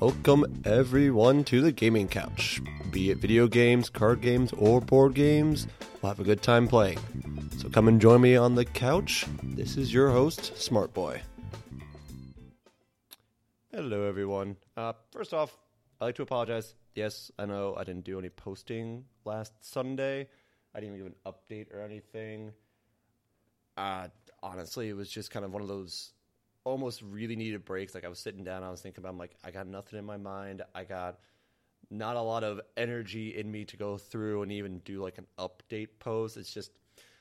Welcome everyone to the gaming couch. Be it video games, card games, or board games, we'll have a good time playing. So come and join me on the couch. This is your host, Smart Boy. Hello everyone. Uh, first off, I'd like to apologize. Yes, I know I didn't do any posting last Sunday. I didn't even give an update or anything. Uh, honestly, it was just kind of one of those almost really needed breaks. Like I was sitting down, I was thinking about, I'm like, I got nothing in my mind. I got not a lot of energy in me to go through and even do like an update post. It's just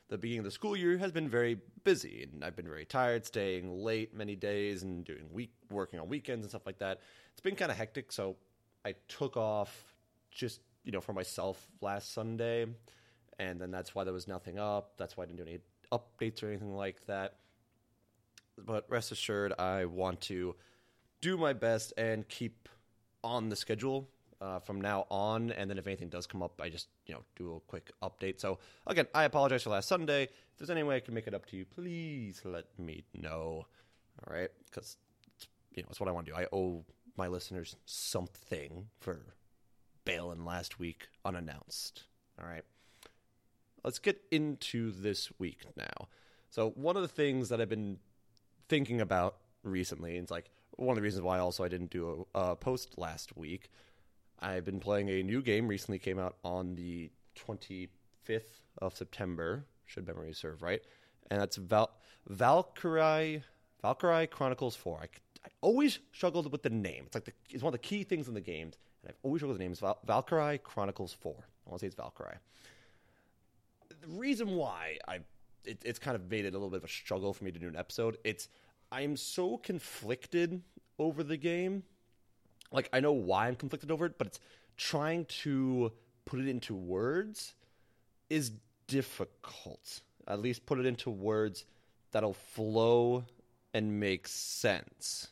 the beginning of the school year has been very busy, and I've been very tired, staying late many days and doing week working on weekends and stuff like that. It's been kind of hectic, so I took off just you know for myself last Sunday, and then that's why there was nothing up. That's why I didn't do any updates or anything like that. But rest assured, I want to do my best and keep on the schedule uh, from now on. And then if anything does come up, I just you know do a quick update. So again, I apologize for last Sunday. If there's any way I can make it up to you, please let me know. All right, because you know it's what I want to do. I owe my listeners something for bailing last week unannounced. All right, let's get into this week now. So one of the things that I've been thinking about recently, it's like one of the reasons why also I didn't do a, a post last week. I've been playing a new game. Recently came out on the 25th of September, should memory serve right, and that's Val- Valkyrie Valkyrie Chronicles 4. I, I always struggled with the name. It's like the, it's one of the key things in the games, and I've always struggled with the name. Val- Valkyrie Chronicles 4. I want to say it's Valkyrie. The reason why I it, it's kind of made it a little bit of a struggle for me to do an episode. It's I'm so conflicted over the game. Like I know why I'm conflicted over it, but it's trying to put it into words is difficult. At least put it into words that'll flow and make sense.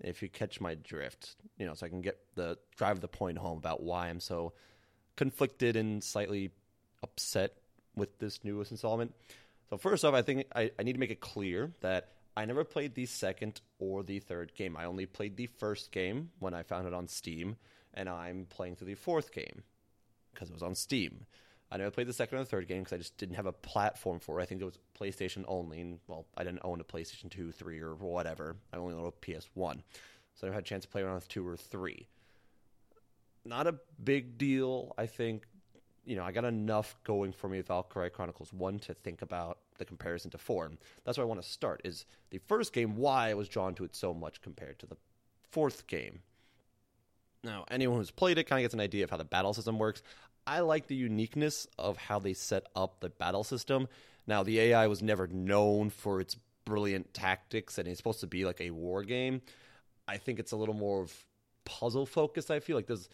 If you catch my drift, you know, so I can get the drive the point home about why I'm so conflicted and slightly upset with this newest installment. So first off, I think I, I need to make it clear that I never played the second or the third game. I only played the first game when I found it on Steam, and I'm playing through the fourth game because it was on Steam. I never played the second or the third game because I just didn't have a platform for it. I think it was PlayStation only. And, well, I didn't own a PlayStation 2, 3, or whatever. I only owned a PS1. So I never had a chance to play around with 2 or 3. Not a big deal, I think. You know, I got enough going for me with Valkyrie Chronicles 1 to think about the comparison to 4. And that's where I want to start, is the first game, why I was drawn to it so much compared to the fourth game. Now, anyone who's played it kind of gets an idea of how the battle system works. I like the uniqueness of how they set up the battle system. Now, the AI was never known for its brilliant tactics, and it's supposed to be like a war game. I think it's a little more of puzzle focused. I feel like there's,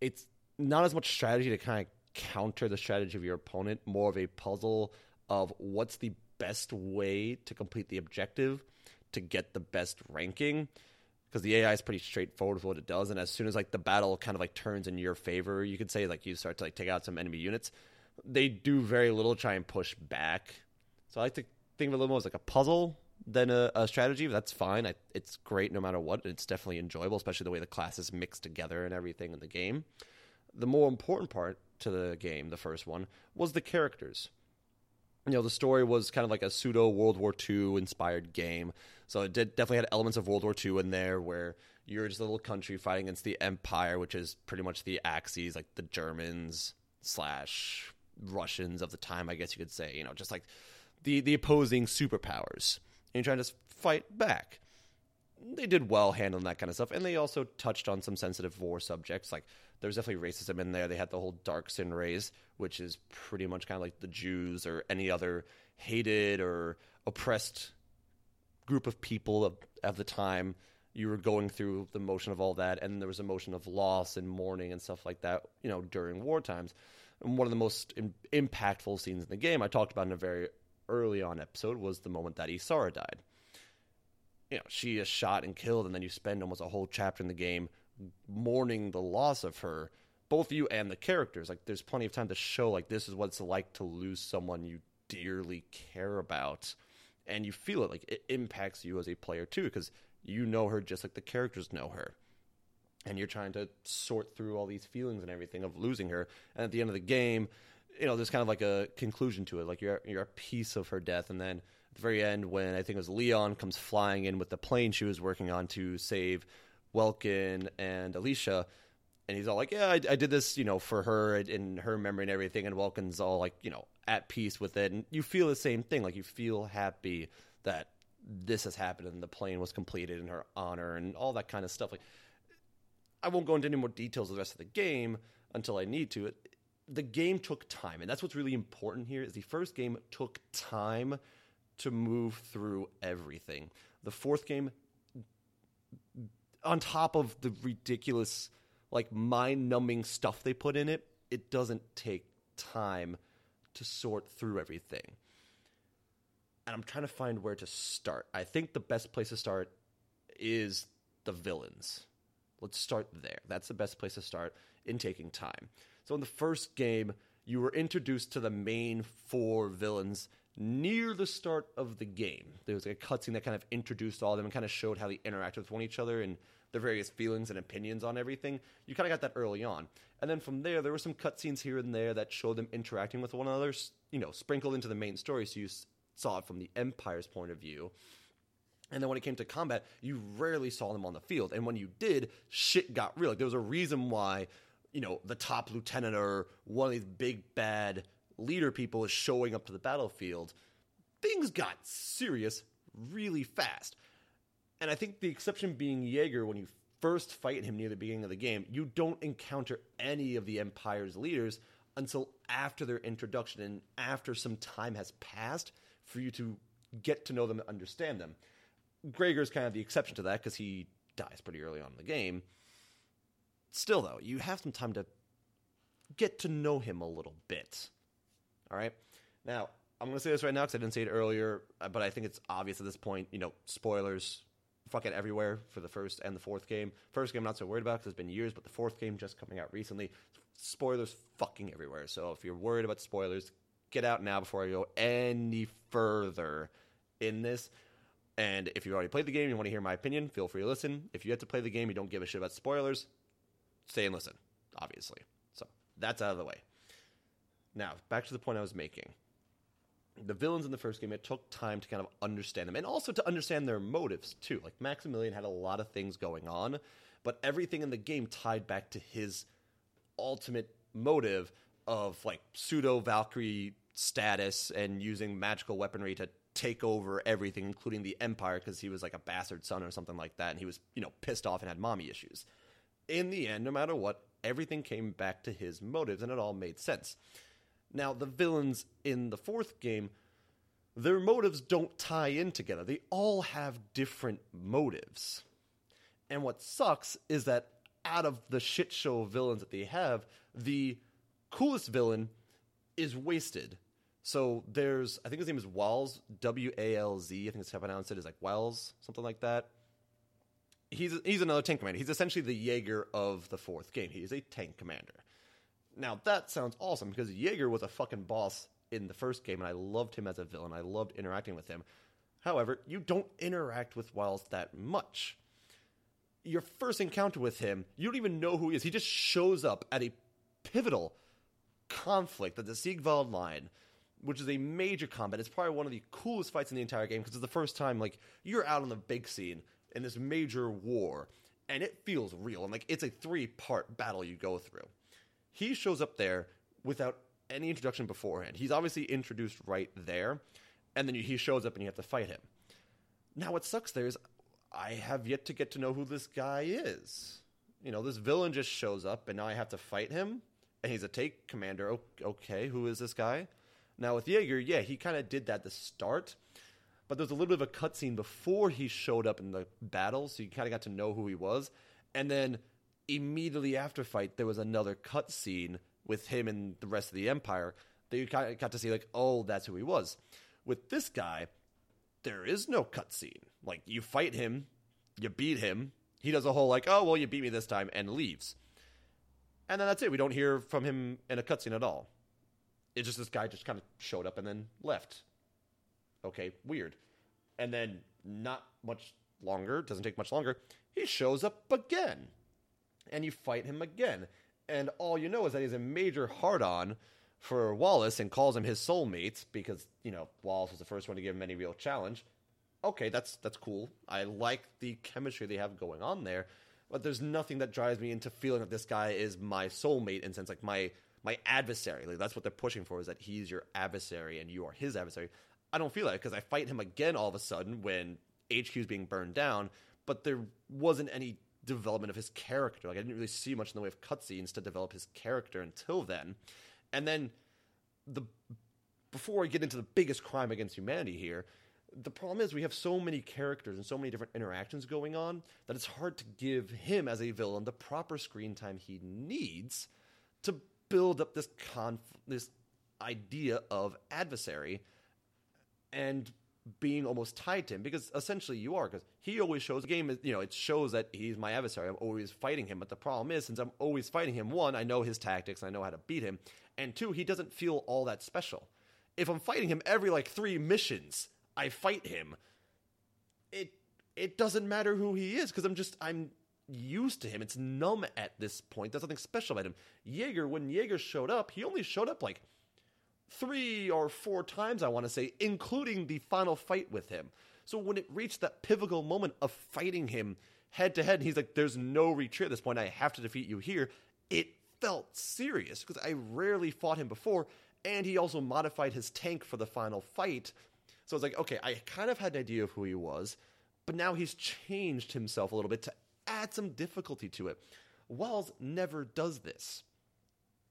it's not as much strategy to kind of counter the strategy of your opponent, more of a puzzle of what's the best way to complete the objective to get the best ranking because the AI is pretty straightforward with what it does. And as soon as like the battle kind of like turns in your favor, you could say like you start to like take out some enemy units. They do very little try and push back. So I like to think of it a little more as like a puzzle than a, a strategy. That's fine. I, it's great no matter what. It's definitely enjoyable, especially the way the classes mix together and everything in the game. The more important part to the game, the first one, was the characters you know the story was kind of like a pseudo World War II inspired game, so it did, definitely had elements of World War II in there, where you're just a little country fighting against the Empire, which is pretty much the Axis, like the Germans slash Russians of the time, I guess you could say. You know, just like the the opposing superpowers, and you're trying to fight back. They did well handling that kind of stuff, and they also touched on some sensitive war subjects like there's definitely racism in there. They had the whole Darcsen race, which is pretty much kind of like the Jews or any other hated or oppressed group of people of, of the time. You were going through the motion of all that, and there was a motion of loss and mourning and stuff like that, you know, during war times. And one of the most in, impactful scenes in the game, I talked about in a very early on episode, was the moment that Isara died. You know, she is shot and killed, and then you spend almost a whole chapter in the game mourning the loss of her both you and the characters like there's plenty of time to show like this is what it's like to lose someone you dearly care about and you feel it like it impacts you as a player too because you know her just like the characters know her and you're trying to sort through all these feelings and everything of losing her. And at the end of the game, you know, there's kind of like a conclusion to it. Like you're you're a piece of her death, and then the very end, when I think it was Leon comes flying in with the plane she was working on to save Welkin and Alicia. And he's all like, "Yeah, I, I did this, you know, for her in her memory and everything." And Welkin's all like, you know, at peace with it, and you feel the same thing. Like you feel happy that this has happened and the plane was completed in her honor and all that kind of stuff. Like, I won't go into any more details of the rest of the game until I need to. It, the game took time, and that's what's really important here. Is the first game took time to move through everything. The fourth game, on top of the ridiculous, like mind-numbing stuff they put in it, it doesn't take time to sort through everything. And I'm trying to find where to start. I think the best place to start is the villains. Let's start there. That's the best place to start in taking time. So in the first game, you were introduced to the main four villains near the start of the game. There was a cutscene that kind of introduced all of them and kind of showed how they interacted with one each other and their various feelings and opinions on everything. You kind of got that early on. And then from there, there were some cutscenes here and there that showed them interacting with one another, you know, sprinkled into the main story. So you saw it from the Empire's point of view. And then when it came to combat, you rarely saw them on the field. And when you did, shit got real. Like there was a reason why, you know, the top lieutenant or one of these big bad leader people is showing up to the battlefield. Things got serious really fast. And I think the exception being Jaeger, when you first fight him near the beginning of the game, you don't encounter any of the Empire's leaders until after their introduction and after some time has passed for you to get to know them and understand them. Gregor's kind of the exception to that because he dies pretty early on in the game. Still, though, you have some time to get to know him a little bit. All right? Now, I'm going to say this right now because I didn't say it earlier, uh, but I think it's obvious at this point. You know, spoilers fucking everywhere for the first and the fourth game. First game, I'm not so worried about because it's been years, but the fourth game just coming out recently. Spoilers fucking everywhere. So if you're worried about spoilers, get out now before I go any further in this. And if you already played the game, you want to hear my opinion, feel free to listen. If you have to play the game, you don't give a shit about spoilers, stay and listen, obviously. So that's out of the way. Now, back to the point I was making. The villains in the first game, it took time to kind of understand them and also to understand their motives, too. Like, Maximilian had a lot of things going on, but everything in the game tied back to his ultimate motive of, like, pseudo Valkyrie status and using magical weaponry to take over everything, including the empire, because he was like a bastard son or something like that, and he was you know pissed off and had mommy issues. In the end, no matter what, everything came back to his motives, and it all made sense. Now, the villains in the fourth game, their motives don't tie in together. They all have different motives. And what sucks is that out of the shit show villains that they have, the coolest villain is wasted so there's, I think his name is Walz, W A L Z. I think it's how I pronounce it. Is like Wells, something like that. He's he's another tank commander. He's essentially the Jaeger of the fourth game. He is a tank commander. Now that sounds awesome because Jaeger was a fucking boss in the first game, and I loved him as a villain. I loved interacting with him. However, you don't interact with Wells that much. Your first encounter with him, you don't even know who he is. He just shows up at a pivotal conflict at the Siegwald line which is a major combat. It's probably one of the coolest fights in the entire game because it's the first time like you're out on the big scene in this major war, and it feels real. And like it's a three part battle you go through. He shows up there without any introduction beforehand. He's obviously introduced right there, and then he shows up and you have to fight him. Now, what sucks there is I have yet to get to know who this guy is. You know, this villain just shows up, and now I have to fight him, and he's a take commander. Okay, who is this guy? Now with Jaeger, yeah, he kind of did that to start, but there's a little bit of a cutscene before he showed up in the battle, so you kind of got to know who he was, and then immediately after fight, there was another cutscene with him and the rest of the Empire that you got to see like, oh, that's who he was. With this guy, there is no cutscene. Like you fight him, you beat him. He does a whole like, oh well, you beat me this time, and leaves. And then that's it. We don't hear from him in a cutscene at all. It's just this guy just kind of showed up and then left. Okay, weird. And then not much longer, doesn't take much longer, he shows up again. And you fight him again. And all you know is that he's a major hard on for Wallace and calls him his soulmate because, you know, Wallace was the first one to give him any real challenge. Okay, that's that's cool. I like the chemistry they have going on there, but there's nothing that drives me into feeling that this guy is my soulmate in sense like my my adversary. Like that's what they're pushing for is that he's your adversary and you are his adversary. I don't feel that because I fight him again all of a sudden when HQ is being burned down, but there wasn't any development of his character. Like I didn't really see much in the way of cutscenes to develop his character until then. And then the before I get into the biggest crime against humanity here, the problem is we have so many characters and so many different interactions going on that it's hard to give him as a villain the proper screen time he needs to build up this conf- this idea of adversary and being almost tied to him because essentially you are because he always shows the game is you know it shows that he's my adversary. I'm always fighting him but the problem is since i'm always fighting him one i know his tactics i know how to beat him and two he doesn't feel all that special. If i'm fighting him every like three missions i fight him it it doesn't matter who he is because i'm just i'm used to him. It's numb at this point. There's nothing special about him. Jaeger when jaeger showed up he only showed up like three or four times, I want to say, including the final fight with him. So when it reached that pivotal moment of fighting him head to head, and he's like, there's no retreat at this point, I have to defeat you here, it felt serious because I rarely fought him before, and he also modified his tank for the final fight. So it's like, okay, I kind of had an idea of who he was, but now he's changed himself a little bit to add some difficulty to it. Wells never does this.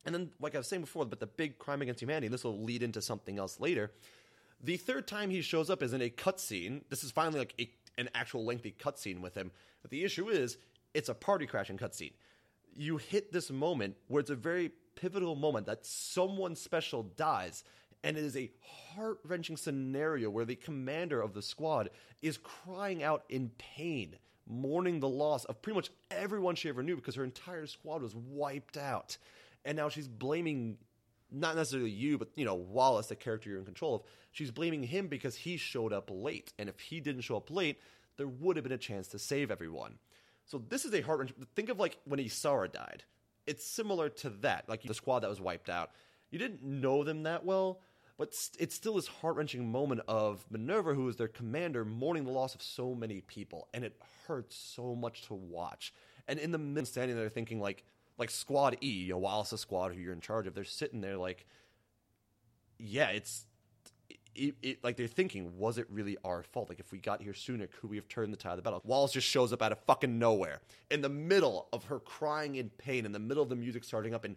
And then, like I was saying before, but the big crime against humanity, this will lead into something else later. The third time he shows up is in a cutscene. This is finally like a, an actual lengthy cutscene with him. But the issue is, it's a party crashing cutscene. You hit this moment where it's a very pivotal moment that someone special dies, and it is a heart wrenching scenario where the commander of the squad is crying out in pain, mourning the loss of pretty much everyone she ever knew because her entire squad was wiped out and now she's blaming not necessarily you, but you know Wallace, the character you're in control of. She's blaming him because he showed up late, and if he didn't show up late, there would have been a chance to save everyone. So this is a heart wrenching. Think of like when Isara died. It's similar to that, like the squad that was wiped out. You didn't know them that well, but it's still this heart wrenching moment of Minerva, who is their commander, mourning the loss of so many people, and it hurts so much to watch. And in the middle, standing there thinking like, like Squad E, you know, Wallace's squad who you're in charge of, they're sitting there like, yeah, it's it, it, like they're thinking, was it really our fault? Like if we got here sooner, could we have turned the tide of the battle? Wallace just shows up out of fucking nowhere in the middle of her crying in pain, in the middle of the music starting up and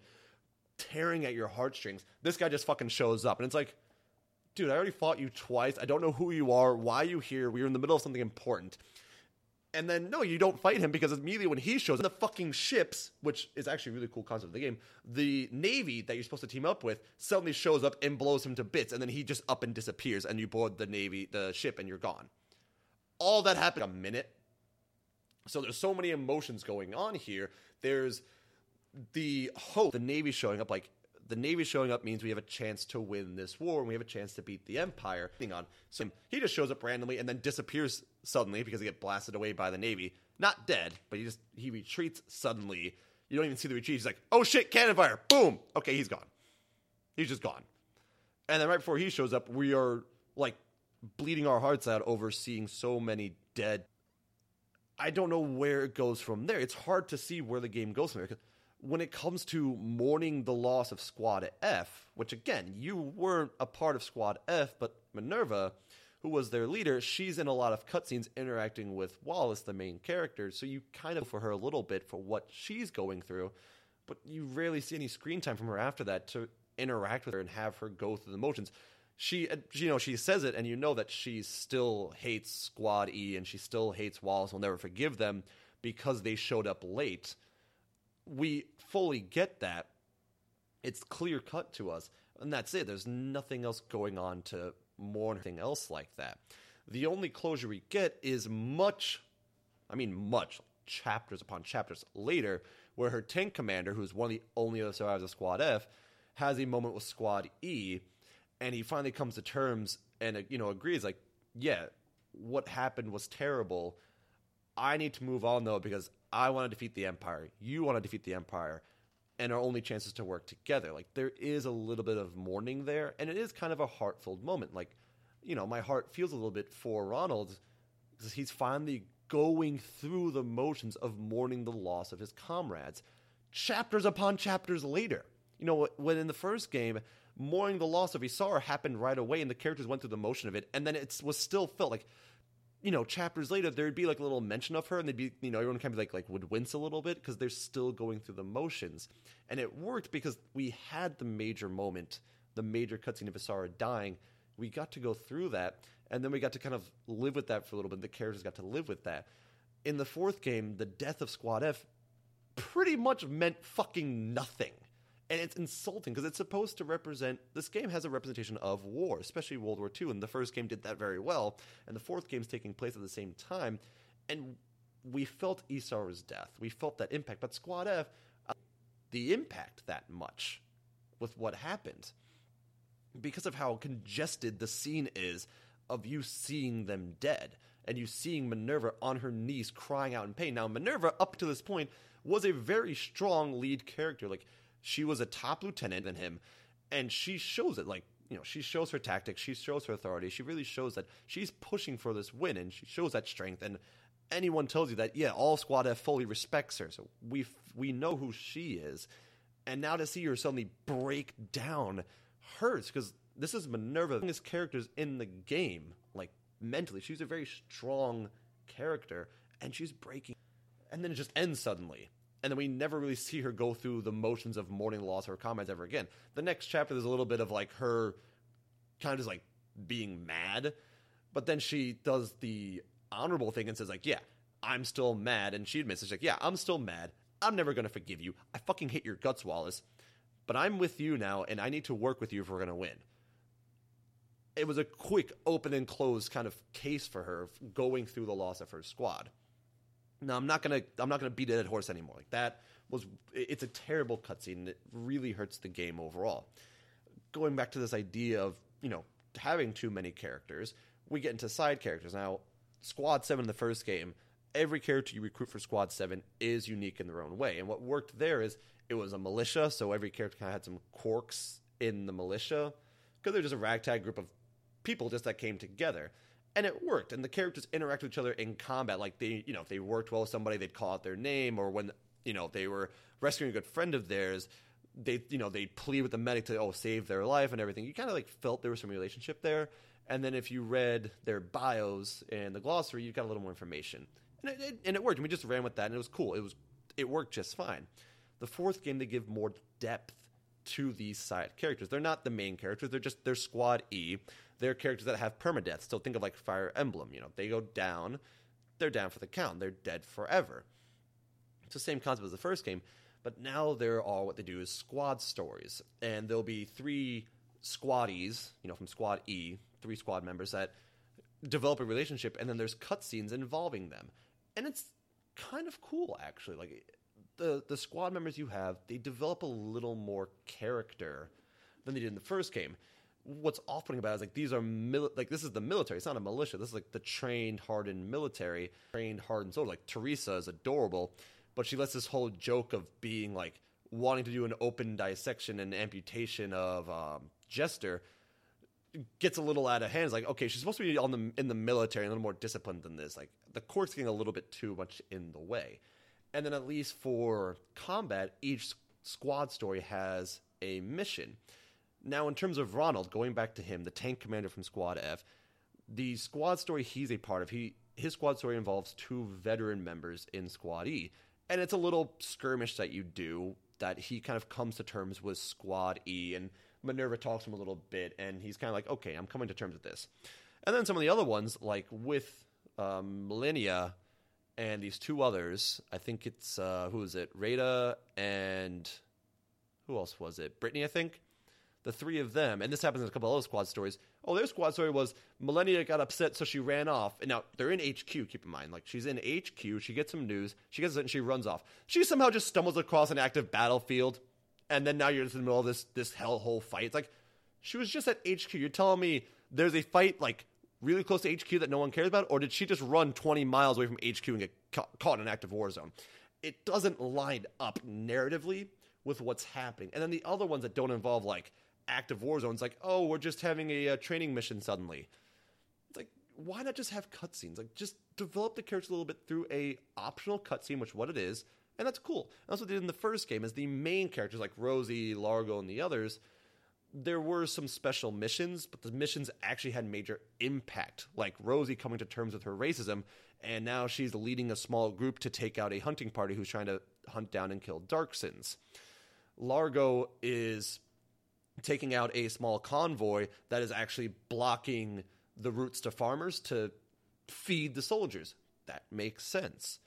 tearing at your heartstrings. This guy just fucking shows up, and it's like, dude, I already fought you twice. I don't know who you are. Why you here? We are in the middle of something important. And then no, you don't fight him because immediately when he shows up, the fucking ships, which is actually a really cool concept of the game, the navy that you're supposed to team up with suddenly shows up and blows him to bits, and then he just up and disappears, and you board the navy, the ship, and you're gone. All that happened in a minute. So there's so many emotions going on here. There's the hope, the navy showing up, like the Navy showing up means we have a chance to win this war and we have a chance to beat the Empire. On so he just shows up randomly and then disappears suddenly because he get blasted away by the Navy. Not dead, but he just he retreats suddenly. You don't even see the retreat. He's like, "Oh shit, cannon fire!" Boom. Okay, he's gone. He's just gone. And then right before he shows up, we are like bleeding our hearts out over seeing so many dead. I don't know where it goes from there. It's hard to see where the game goes from there when it comes to mourning the loss of Squad F, which again, you weren't a part of Squad F, but Minerva, who was their leader, she's in a lot of cutscenes interacting with Wallace, the main character, so you kind of for her a little bit for what she's going through, but you rarely see any screen time from her after that to interact with her and have her go through the motions. She, uh, you know, she says it, and you know that she still hates Squad E, and she still hates Wallace. Will never forgive them because they showed up late we fully get that. It's clear cut to us, and that's it. There's nothing else going on to more anything else like that. The only closure we get is much, I mean, much chapters upon chapters later, where her tank commander, who's one of the only other survivors of Squad F, has a moment with Squad E, and he finally comes to terms and you know agrees, like, yeah, what happened was terrible. I need to move on though because I want to defeat the Empire. You want to defeat the Empire. And our only chances to work together. Like there is a little bit of mourning there, and it is kind of a heartfelt moment. Like, you know, my heart feels a little bit for Ronald because he's finally going through the motions of mourning the loss of his comrades, chapters upon chapters later. You know, when in the first game, mourning the loss of Isara happened right away, and the characters went through the motion of it, and then it was still felt like you know, chapters later, there'd be like a little mention of her, and they'd be, you know, everyone kind of like like would wince a little bit because they're still going through the motions, and it worked because we had the major moment, the major cutscene of Isara dying. We got to go through that, and then we got to kind of live with that for a little bit. The characters got to live with that. In the fourth game, the death of Squad F pretty much meant fucking nothing and it's insulting because it's supposed to represent this game has a representation of war especially world war ii and the first game did that very well and the fourth game's taking place at the same time and we felt Isara's death we felt that impact but squad f uh, the impact that much with what happened because of how congested the scene is of you seeing them dead and you seeing Minerva on her knees crying out in pain. Now, Minerva, up to this point, was a very strong lead character. Like, she was a top lieutenant than him, and she shows it. Like you know, she shows her tactics, she shows her authority. She really shows that she's pushing for this win, and she shows that strength. And anyone tells you that, yeah, all Squad F fully respects her, so we we know who she is. And now to see her suddenly break down hurts because this is Minerva, the characters in the game. Like mentally, she's a very strong character, and she's breaking. And then it just ends suddenly and then we never really see her go through the motions of mourning the loss of her comrades ever again. The next chapter, there's a little bit of like her kind of just like being mad, but then she does the honorable thing and says like, "Yeah, I'm still mad," and she admits it's like, "Yeah, I'm still mad. I'm never gonna forgive you. I fucking hate your guts, Wallace, but I'm with you now, and I need to work with you if we're gonna win." It was a quick open and close kind of case for her going through the loss of her squad. Now I'm not gonna I'm not gonna beat a dead horse anymore. Like that was it's a terrible cutscene it really hurts the game overall. Going back to this idea of you know having too many characters, we get into side characters now. Squad Seven in the first game, every character you recruit for Squad Seven is unique in their own way, and what worked there is it was a militia, so every character kind of had some quirks in the militia because they're just a ragtag group of people just that came together and it worked and the characters interact with each other in combat. Like they you know if they worked well with somebody they'd call out their name or when you know they were rescuing a good friend of theirs they you know they'd plead with the medic to oh save their life and everything. You kind of like felt there was some relationship there. And then if you read their bios and the glossary you got a little more information. And it, it, and it worked and we just ran with that and it was cool. It was it worked just fine. The fourth game they give more depth to these side characters. They're not the main characters they're just they're squad e they're characters that have permadeath. So think of like Fire Emblem. You know, they go down, they're down for the count. They're dead forever. It's the same concept as the first game, but now they're all what they do is squad stories, and there'll be three squaddies, you know, from Squad E, three squad members that develop a relationship, and then there's cutscenes involving them, and it's kind of cool actually. Like the the squad members you have, they develop a little more character than they did in the first game what's off-putting about it is like these are mili- like this is the military. It's not a militia. This is like the trained, hardened military, trained, hardened soldier. Like Teresa is adorable, but she lets this whole joke of being like wanting to do an open dissection and amputation of um, Jester gets a little out of hand. It's like okay, she's supposed to be on the in the military, a little more disciplined than this. Like the court's getting a little bit too much in the way. And then at least for combat, each squad story has a mission. Now, in terms of Ronald, going back to him, the tank commander from Squad F, the squad story he's a part of, he his squad story involves two veteran members in Squad E, and it's a little skirmish that you do that he kind of comes to terms with Squad E, and Minerva talks to him a little bit, and he's kind of like, okay, I'm coming to terms with this. And then some of the other ones, like with um, Malenia and these two others, I think it's uh, who is it, Rada and who else was it, Brittany, I think the three of them, and this happens in a couple other squad stories. Oh, their squad story was Millennia got upset, so she ran off. And now they're in HQ. Keep in mind, like she's in HQ. She gets some news. She gets it, and she runs off. She somehow just stumbles across an active battlefield, and then now you're just in the middle of this this hellhole fight. It's like she was just at HQ. You're telling me there's a fight like really close to HQ that no one cares about, or did she just run 20 miles away from HQ and get ca- caught in an active war zone? It doesn't line up narratively with what's happening. And then the other ones that don't involve like active war zones, like oh, we're just having a, uh training mission suddenly. It's like why not just have cutscenes? Like just develop the characters a little bit through a optional cutscene, which what it is, and that's cool. And that's what they did in the first game. Is the main characters like Rosie, Largo, and the others there were some special missions, but the missions actually had major impact, like Rosie coming to terms with her racism, and now she's leading a small group to take out a hunting party who's trying to hunt down and kill Darcsens. Largo is taking out a small convoy that is actually blocking the routes to farmers to feed the soldiers. That makes sense.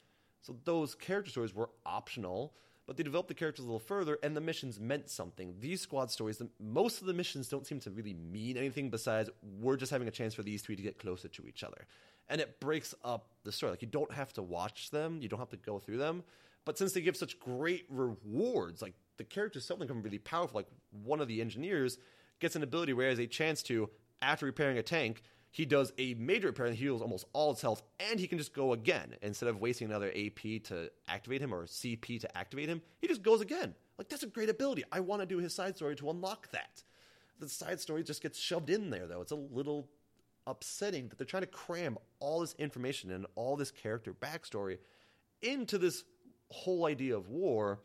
So those character stories were optional but they developed the characters a little further, and the missions meant something. These squad stories, the, most of the missions don't seem to really mean anything besides we're just having a chance for these three to get closer to each other. And it breaks up the story. Like, you don't have to watch them, you don't have to go through them. But since they give such great rewards, like, the characters suddenly become really powerful. Like, one of the engineers gets an ability where he has a chance to, after repairing a tank, he does a major repair and heals almost all its health, and he can just go again instead of wasting another AP to activate him or CP to activate him. He just goes again. Like that's a great ability. I want to do his side story to unlock that. The side story just gets shoved in there though. It's a little upsetting that they're trying to cram all this information and all this character backstory into this whole idea of war.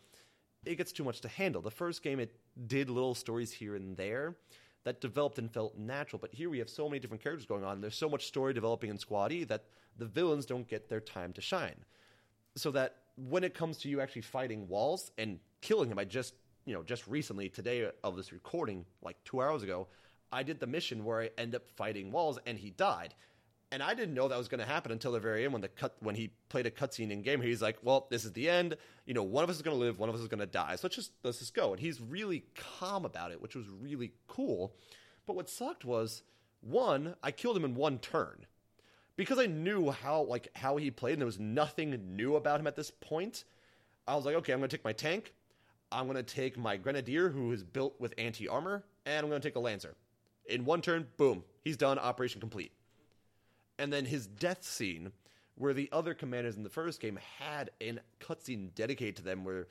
It gets too much to handle. The first game it did little stories here and there that developed and felt natural. But here we have so many different characters going on. There's so much story developing in Squad E that the villains don't get their time to shine. So that when it comes to you actually fighting Walz and killing him, I just you know just recently today of this recording, like two hours ago, I did the mission where I end up fighting Walz and he died and I didn't know that was going to happen until the very end when the cut when he played a cutscene in game. He's like, "Well, this is the end. You know, one of us is going to live, one of us is going to die. So let's just let's just go." And he's really calm about it, which was really cool. But what sucked was one, I killed him in one turn because I knew how like how he played, and there was nothing new about him at this point. I was like, okay, I'm going to take my tank. I'm going to take my grenadier, who is built with anti armor, and I'm going to take a lancer. In one turn, boom, he's done. Operation complete and then his death scene, where the other commanders in the first game had a cutscene dedicated to them, where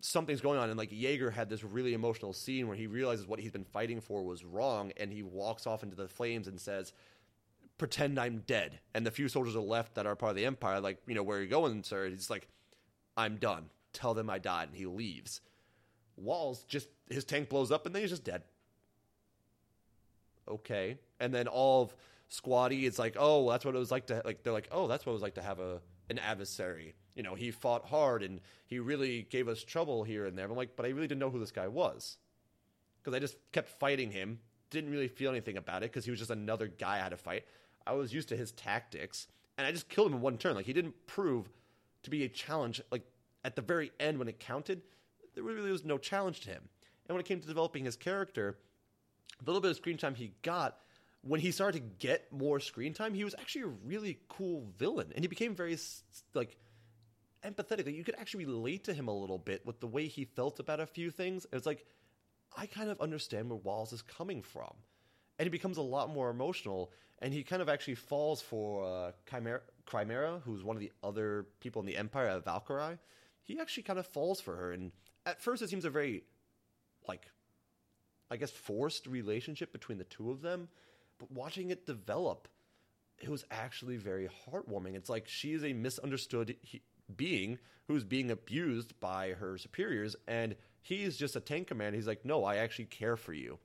something's going on, and like Jaeger had this really emotional scene where he realizes what he's been fighting for was wrong, and he walks off into the flames and says, "Pretend I'm dead." And the few soldiers are left that are part of the Empire, like, you know, where are you going, sir? He's like, "I'm done. Tell them I died," and he leaves. Walz just his tank blows up, and then he's just dead. Okay, and then all of Squad E, it's like, oh, that's what it was like to like. They're like, oh, that's what it was like to have a an adversary. You know, he fought hard and he really gave us trouble here and there. I'm like, but I really didn't know who this guy was because I just kept fighting him. Didn't really feel anything about it because he was just another guy I had to fight. I was used to his tactics and I just killed him in one turn. Like he didn't prove to be a challenge. Like at the very end when it counted, there really was no challenge to him. And when it came to developing his character, the little bit of screen time he got when he started to get more screen time, he was actually a really cool villain, and he became very like empathetic. Like, you could actually relate to him a little bit with the way he felt about a few things. It's like I kind of understand where Walz is coming from, and he becomes a lot more emotional. And he kind of actually falls for uh, Chimera, Chimera, who's one of the other people in the Empire, of Valkyrie. He actually kind of falls for her, and at first it seems a very like I guess forced relationship between the two of them but watching it develop, it was actually very heartwarming. It's like she is a misunderstood he- being who's being abused by her superiors, and he's just a tank commander. He's like, no, I actually care for you.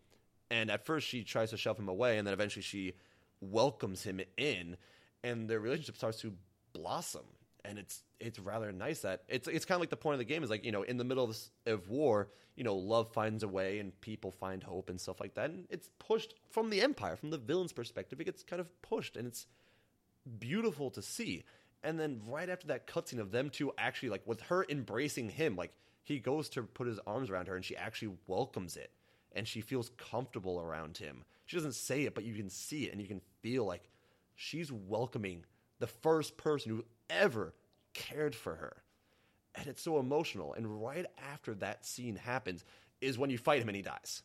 And at first, she tries to shove him away, and then eventually she welcomes him in, and their relationship starts to blossom. And it's it's rather nice that it's it's kind of like the point of the game is like you know in the middle of, this, of war you know love finds a way and people find hope and stuff like that. And it's pushed from the empire from the villain's perspective it gets kind of pushed and it's beautiful to see. And then right after that cutscene of them two actually like with her embracing him like he goes to put his arms around her and she actually welcomes it and she feels comfortable around him. She doesn't say it but you can see it and you can feel like she's welcoming the first person who ever cared for her. And it's so emotional. And right after that scene happens is when you fight him and he dies.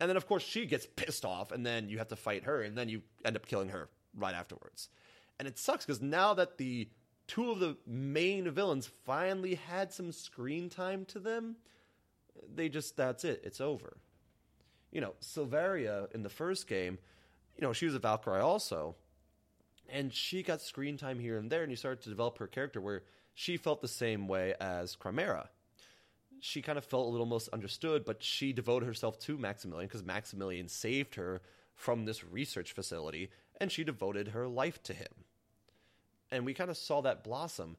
And then, of course, she gets pissed off, and then you have to fight her, and then you end up killing her right afterwards. And it sucks because now that the two of the main villains finally had some screen time to them, they just that's it. It's over. You know, Selvaria in the first game, you know, she was a Valkyrie also, and she got screen time here and there, and you started to develop her character where she felt the same way as Chimera. She kind of felt a little misunderstood, but she devoted herself to Maximilian because Maximilian saved her from this research facility, and she devoted her life to him. And we kind of saw that blossom.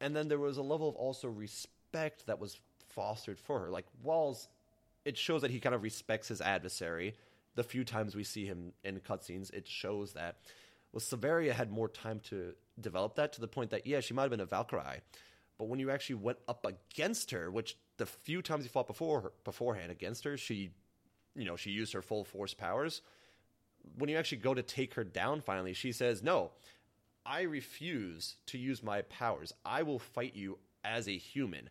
And then there was a level of also respect that was fostered for her. Like Walz, it shows that he kind of respects his adversary. The few times we see him in cutscenes, it shows that. Well, Selvaria had more time to develop that to the point that, yeah, she might have been a Valkyrie. But when you actually went up against her, which the few times you fought before her, beforehand against her, she, you know, she used her full force powers. When you actually go to take her down, finally, she says, "No, I refuse to use my powers. I will fight you as a human,"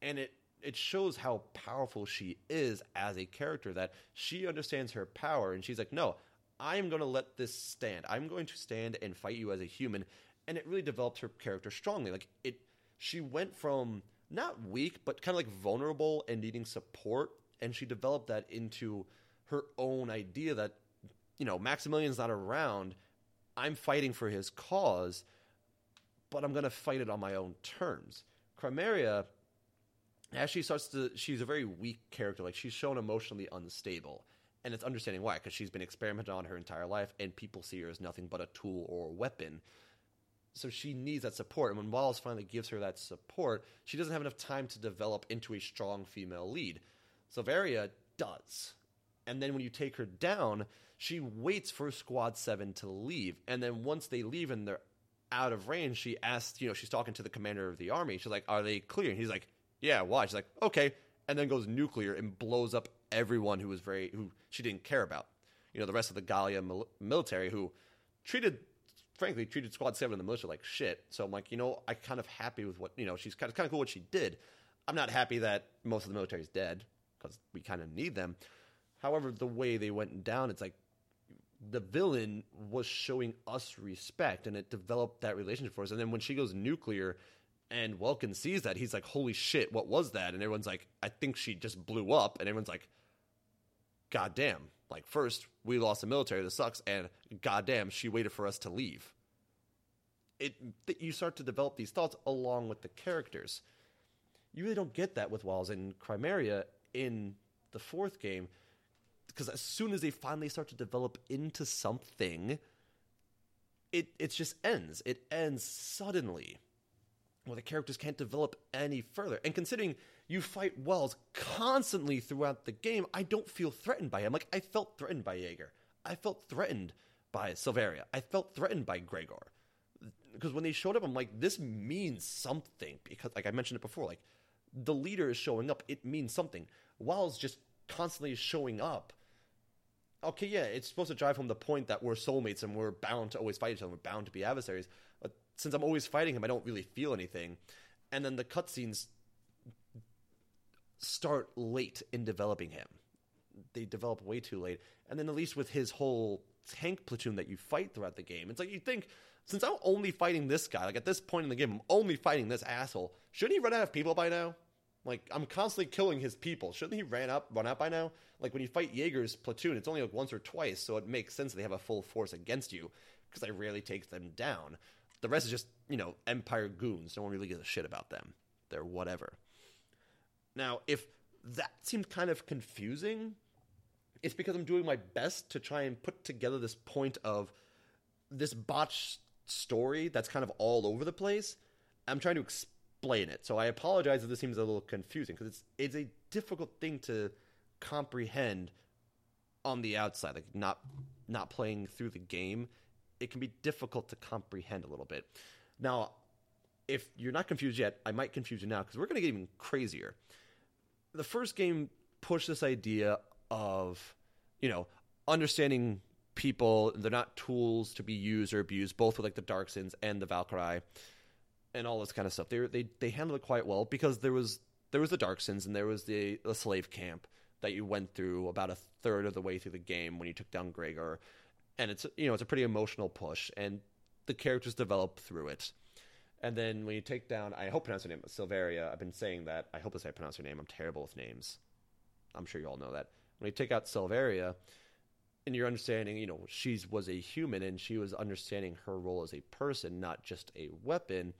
and it it shows how powerful she is as a character. That she understands her power, and she's like, "No, I am going to let this stand. I'm going to stand and fight you as a human." And it really developed her character strongly. Like it, she went from not weak, but kind of like vulnerable and needing support. And she developed that into her own idea that, you know, Maximilian's not around. I'm fighting for his cause, but I'm going to fight it on my own terms. Chimera, as she starts to, she's a very weak character. Like she's shown emotionally unstable. And it's understanding why, because she's been experimented on her entire life, and people see her as nothing but a tool or a weapon so she needs that support. And when Wallace finally gives her that support, she doesn't have enough time to develop into a strong female lead. Selvaria does. And then when you take her down, she waits for Squad 7 to leave. And then once they leave and they're out of range, she asks, you know, she's talking to the commander of the army. She's like, Are they clear? And he's like, Yeah, why? She's like, Okay. And then goes nuclear and blows up everyone who was very, who she didn't care about. You know, the rest of the Gallia mil- military who treated frankly treated Squad Seven and the militia like shit. So I'm like, you know, I kind of happy with what you know. She's kind of kind of cool what she did. I'm not happy that most of the military is dead because we kind of need them. However, the way they went down, it's like the villain was showing us respect, and it developed that relationship for us. And then when she goes nuclear, and Welkin sees that, he's like, "Holy shit, what was that?" And everyone's like, "I think she just blew up," and everyone's like, "God damn." Like, first, we lost the military, this sucks, and goddamn, she waited for us to leave. It you start to develop these thoughts along with the characters. You really don't get that with Walz and Chimera in the fourth game, because as soon as they finally start to develop into something, it it just ends. It ends suddenly. Well, the characters can't develop any further. And considering you fight Wells constantly throughout the game, I don't feel threatened by him. Like, I felt threatened by Jaeger. I felt threatened by Selvaria. I felt threatened by Gregor. Because when they showed up, I'm like, this means something. Because, like I mentioned it before, like, the leader is showing up. It means something. Wells just constantly showing up. Okay, yeah, it's supposed to drive home the point that we're soulmates and we're bound to always fight each other. We're bound to be adversaries. But since I'm always fighting him, I don't really feel anything. And then the cutscenes start late in developing him. They develop way too late. And then at least with his whole tank platoon that you fight throughout the game, it's like you think since I'm only fighting this guy, like at this point in the game, I'm only fighting this asshole. Shouldn't he run out of people by now? Like I'm constantly killing his people. Shouldn't he ran up run out by now? Like when you fight Jaeger's platoon, it's only like once or twice, so it makes sense they have a full force against you because I rarely take them down. The rest is just you know Empire goons. No one really gives a shit about them. They're whatever. Now, if that seemed kind of confusing, it's because I'm doing my best to try and put together this point of this botched story that's kind of all over the place. I'm trying to explain it. So I apologize if this seems a little confusing because it's it's a difficult thing to comprehend on the outside, like not not playing through the game. It can be difficult to comprehend a little bit. Now, if you're not confused yet, I might confuse you now because we're going to get even crazier the first game pushed this idea of, you know, understanding people. They're not tools to be used or abused, both with like the Darcsens and the Valkyrie and all this kind of stuff. They they they handled it quite well because there was there was the Darcsens and there was the, the slave camp that you went through about a third of the way through the game when you took down Gregor. and it's you know it's a pretty emotional push, and the characters develop through it. And then when you take down, I hope I pronounce her name Selvaria. I've been saying that. I hope that's how I pronounce her name. I'm terrible with names. I'm sure you all know that. When you take out Selvaria, and you're understanding, you know, she was a human and she was understanding her role as a person, not just a weapon.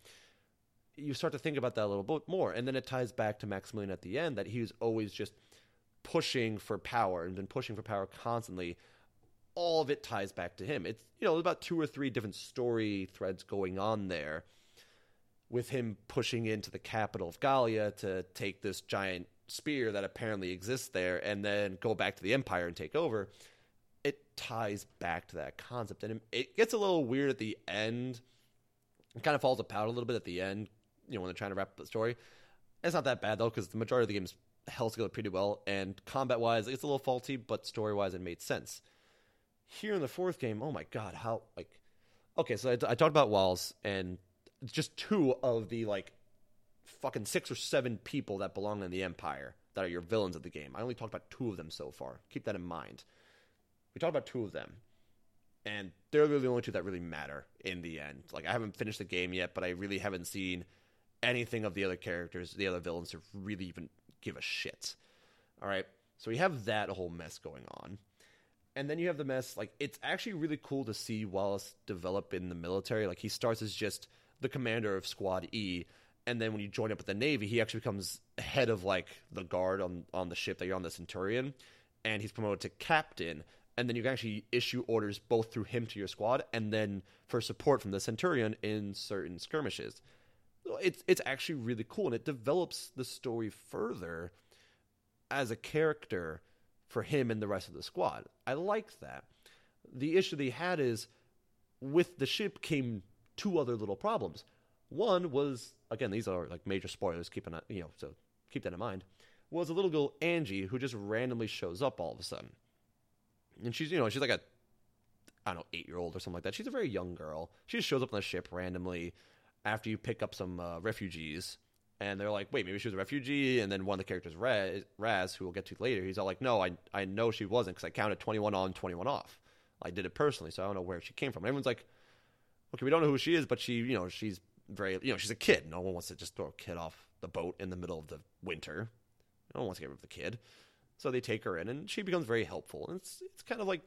You start to think about that a little bit more, and then it ties back to Maximilian at the end that he was always just pushing for power and been pushing for power constantly. All of it ties back to him. It's you know about two or three different story threads going on there, with him pushing into the capital of Gallia to take this giant spear that apparently exists there, and then go back to the Empire and take over. It ties back to that concept, and it gets a little weird at the end. It kind of falls apart a little bit at the end, you know, when they're trying to wrap up the story. It's not that bad though, because the majority of the game's held together pretty well, and combat wise, it's a little faulty, but story wise, it made sense. Here in the fourth game, oh my god, how like okay, so I, I talked about Walz and just two of the like fucking six or seven people that belong in the Empire that are your villains of the game. I only talked about two of them so far. Keep that in mind. We talked about two of them, and they're really the only two that really matter in the end. Like I haven't finished the game yet, but I really haven't seen anything of the other characters, the other villains, to really even give a shit. All right, so we have that whole mess going on, and then you have the mess. Like it's actually really cool to see Wallace develop in the military. Like he starts as just the commander of Squad E, and then when you join up with the Navy, he actually becomes head of like the guard on on the ship that you're on, the Centurion, and he's promoted to captain. And then you can actually issue orders both through him to your squad, and then for support from the Centurion in certain skirmishes it's it's actually really cool and it develops the story further as a character for him and the rest of the squad. I like that. The issue they had is with the ship came two other little problems. One was again these are like major spoilers. Keep an you know so keep that in mind. Was a little girl Angie who just randomly shows up all of a sudden, and she's you know she's like a I don't know eight year old or something like that. She's a very young girl. She just shows up on the ship randomly after you pick up some uh, refugees and they're like, wait, maybe she was a refugee. And then one of the characters, Raz, Raz who we'll get to later, he's all like, no, I, I know she wasn't because I counted 21 on, 21 off. I did it personally, so I don't know where she came from. And everyone's like, okay, we don't know who she is, but she, you know, she's very, you know, she's a kid. No one wants to just throw a kid off the boat in the middle of the winter. No one wants to get rid of the kid. So they take her in, and she becomes very helpful. And it's, it's kind of like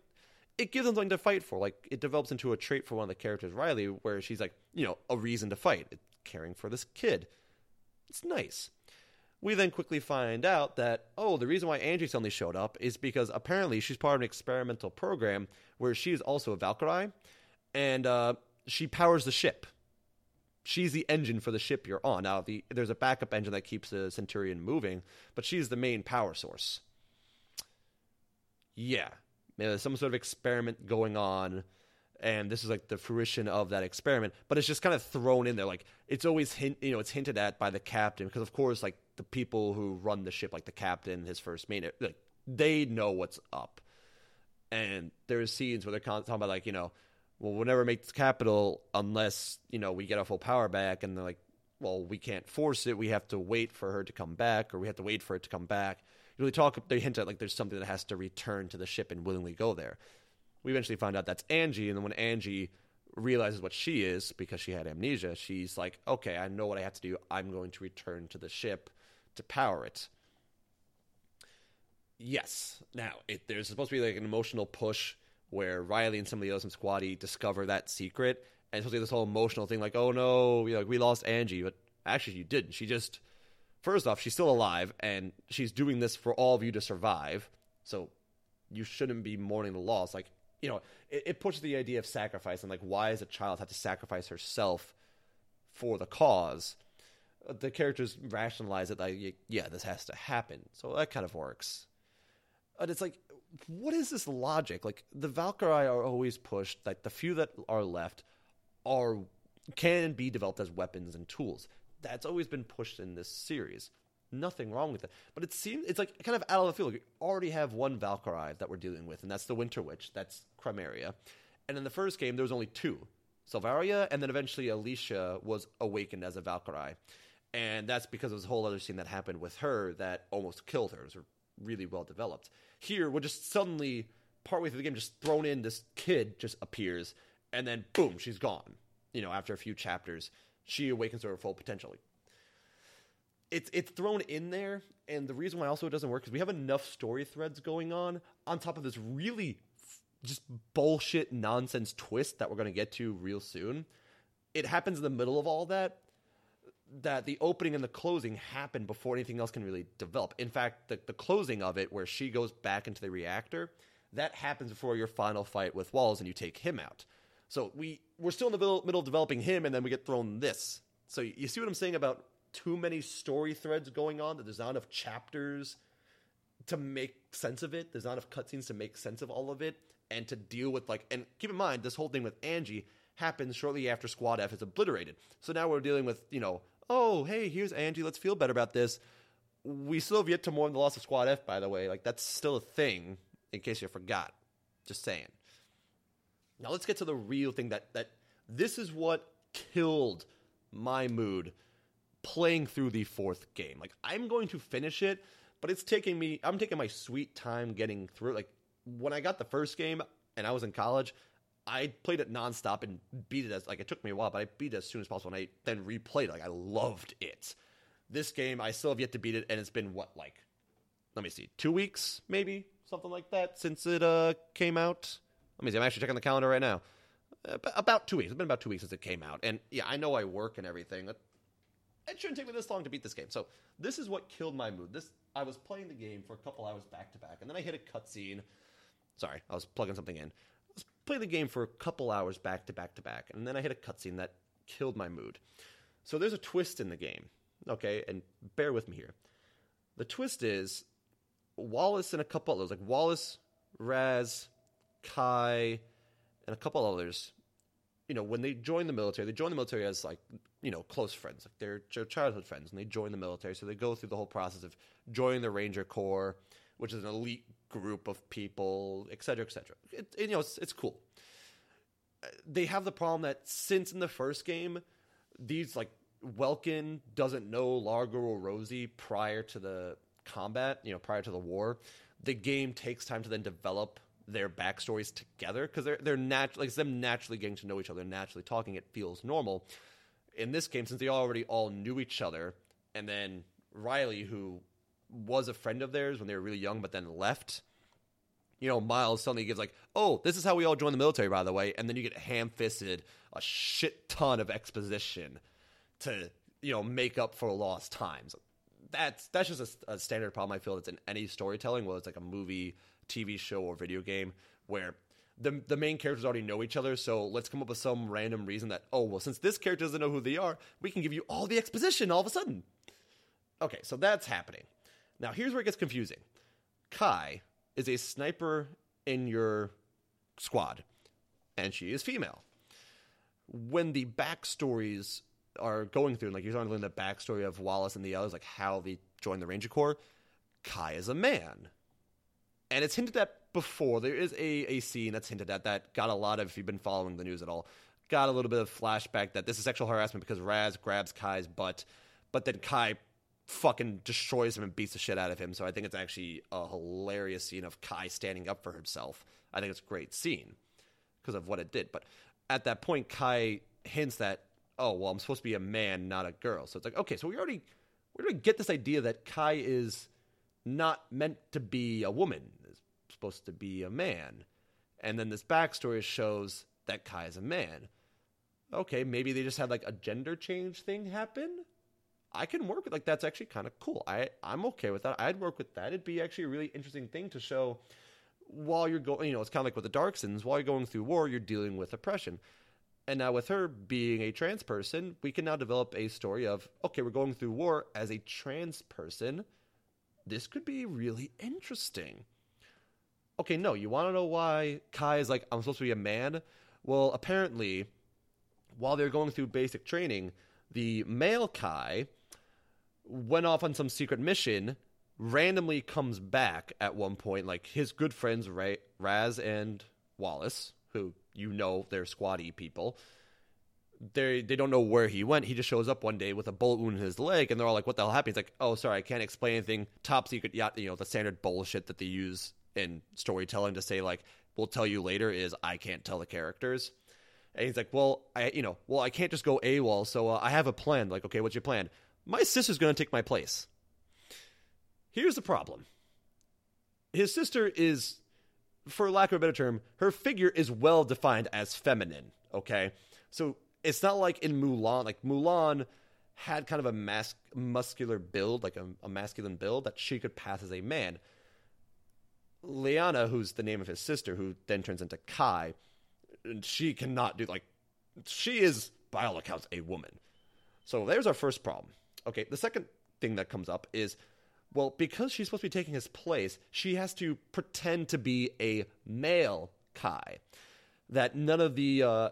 it gives them something to fight for. Like it develops into a trait for one of the characters, Riley, where she's like, you know, a reason to fight. Caring for this kid. It's nice. We then quickly find out that, oh, the reason why Angie suddenly showed up is because apparently she's part of an experimental program where she's also a Valkyrie, and uh, she powers the ship. She's the engine for the ship you're on. Now, the, there's a backup engine that keeps the Centurion moving, but she's the main power source. Yeah, there's some sort of experiment going on and this is like the fruition of that experiment but it's just kind of thrown in there like it's always hint you know it's hinted at by the captain because of course like the people who run the ship like the captain his first mate like they know what's up and there's scenes where they're talking about like you know well we'll never make the capital unless you know we get our full power back and they're like well we can't force it we have to wait for her to come back or we have to wait for it to come back You really talk. They hint at like there's something that has to return to the ship and willingly go there. We eventually find out that's Angie, and then when Angie realizes what she is because she had amnesia, she's like, "Okay, I know what I have to do. I'm going to return to the ship to power it." Yes. Now, it, there's supposed to be like an emotional push where Riley and some of the others in Squaddy discover that secret, and it's supposed to be this whole emotional thing, like, "Oh no, we, like, we lost Angie," but actually, you didn't. She just first off, she's still alive and she's doing this for all of you to survive. So you shouldn't be mourning the loss. Like, you know, it, it pushes the idea of sacrifice and like, why does a child have to sacrifice herself for the cause? Uh, the characters rationalize it like, yeah, this has to happen. So that kind of works. But it's like, what is this logic? Like, the Valkyrie are always pushed, like, the few that are left are can be developed as weapons and tools that's always been pushed in this series. Nothing wrong with it, but it seems it's like kind of out of the field. We already have one Valkyrie that we're dealing with, and that's the Winter Witch. That's Chimera. And in the first game, there was only two, Selvaria, and then eventually Alicia was awakened as a Valkyrie, and that's because of this whole other scene that happened with her that almost killed her. It was really well developed. Here, we're just suddenly partway through the game, just thrown in, this kid just appears, and then boom, she's gone. You know, after a few chapters, she awakens to her full potential. It's it's thrown in there, and the reason why also it doesn't work is we have enough story threads going on on top of this really just bullshit nonsense twist that we're going to get to real soon. It happens in the middle of all that. That the opening and the closing happen before anything else can really develop. In fact, the, the closing of it, where she goes back into the reactor, that happens before your final fight with Walz and you take him out. So we we're still in the middle, middle of developing him, and then we get thrown this. So you see what I'm saying about too many story threads going on? That there's not enough chapters to make sense of it. There's not enough cutscenes to make sense of all of it, and to deal with like. And keep in mind, this whole thing with Angie happens shortly after Squad F is obliterated. So now we're dealing with you know, oh hey, here's Angie. Let's feel better about this. We still have yet to mourn the loss of Squad F, by the way. Like that's still a thing in case you forgot. Just saying. Now let's get to the real thing that that this is what killed my mood playing through the fourth game. Like I'm going to finish it, but it's taking me I'm taking my sweet time getting through. Like when I got the first game and I was in college, I played it nonstop and beat it as like it took me a while, but I beat it as soon as possible and I then replayed. Like I loved it. This game I still have yet to beat it and it's been what like let me see, two weeks maybe something like that since it uh, came out. Let me see. I'm actually checking the calendar right now. About two weeks. It's been about two weeks since it came out, and yeah, I know I work and everything. It shouldn't take me this long to beat this game. So this is what killed my mood. This I was playing the game for a couple hours back to back, and then I hit a cutscene. Sorry, I was plugging something in. Playing the game for a couple hours back to back to back, and then I hit a cutscene that killed my mood. So there's a twist in the game, okay, and bear with me here. The twist is Wallace and a couple others, like Wallace, Raz, Kai, and a couple others. You know, when they join the military, they join the military as like you know close friends, like they're, childhood friends, and they join the military. So they go through the whole process of joining the Ranger Corps, which is an elite group of people, etc., cetera, et cetera. It, you know, it's, it's cool. They have the problem that since in the first game, these like Welkin doesn't know Largo or Rosie prior to the combat, you know, prior to the war, the game takes time to then develop their backstories together because they're they're naturally like them naturally getting to know each other, naturally talking. It feels normal. In this game, since they already all knew each other, and then Riley, who was a friend of theirs when they were really young, but then left. You know, Miles suddenly gives like, "Oh, this is how we all joined the military, by the way," and then you get ham-fisted a shit ton of exposition to you know make up for lost times that's that's just a, a, standard problem I feel that's in any storytelling, whether it's like a movie, TV show, or video game, where the the main characters already know each other. So let's come up with some random reason that oh well, since this character doesn't know who they are, we can give you all the exposition all of a sudden. Okay, so that's happening. Now here's where it gets confusing. Kai is a sniper in your squad, and she is female. When the backstories are going through, like you're starting to learn the backstory of Wallace and the others, like how they joined the Ranger Corps. Kai is a man, and it's hinted at before. There is a a scene that's hinted at that got a lot of. If you've been following the news at all, got a little bit of flashback that this is sexual harassment because Raz grabs Kai's butt, but then Kai fucking destroys him and beats the shit out of him. So I think it's actually a hilarious scene of Kai standing up for himself. I think it's a great scene because of what it did. But at that point, Kai hints that oh well i'm supposed to be a man not a girl so it's like okay so we already we already get this idea that kai is not meant to be a woman is supposed to be a man and then this backstory shows that kai is a man okay maybe they just had like a gender change thing happen i can work with like that's actually kind of cool i i'm okay with that i'd work with that it'd be actually a really interesting thing to show while you're going you know it's kind of like with the Darcsens while you're going through war you're dealing with oppression and now, with her being a trans person, we can now develop a story of okay, we're going through war as a trans person. This could be really interesting. Okay, no, you want to know why Kai is like, I'm supposed to be a man? Well, apparently, while they're going through basic training, the male Kai went off on some secret mission, randomly comes back at one point, like his good friends Ray, Raz and Wallace, who you know they're squatty people. They they don't know where he went. He just shows up one day with a bullet wound in his leg, and they're all like, "What the hell happened?" He's like, "Oh, sorry, I can't explain anything. Top secret, yeah, you know the standard bullshit that they use in storytelling to say like we'll tell you later is I can't tell the characters. And he's like, well, I you know, well I can't just go AWOL, so uh, I have a plan. Like, okay, what's your plan? My sister's going to take my place. Here's the problem. His sister is for lack of a better term, her figure is well defined as feminine, okay? So it's not like in Mulan, like Mulan had kind of a mas- muscular build, like a, a masculine build that she could pass as a man. Liana, who's the name of his sister, who then turns into Kai, she cannot do like she is by all accounts a woman. So there's our first problem. Okay, the second thing that comes up is well, because she's supposed to be taking his place, she has to pretend to be a male Kai. That none of the uh,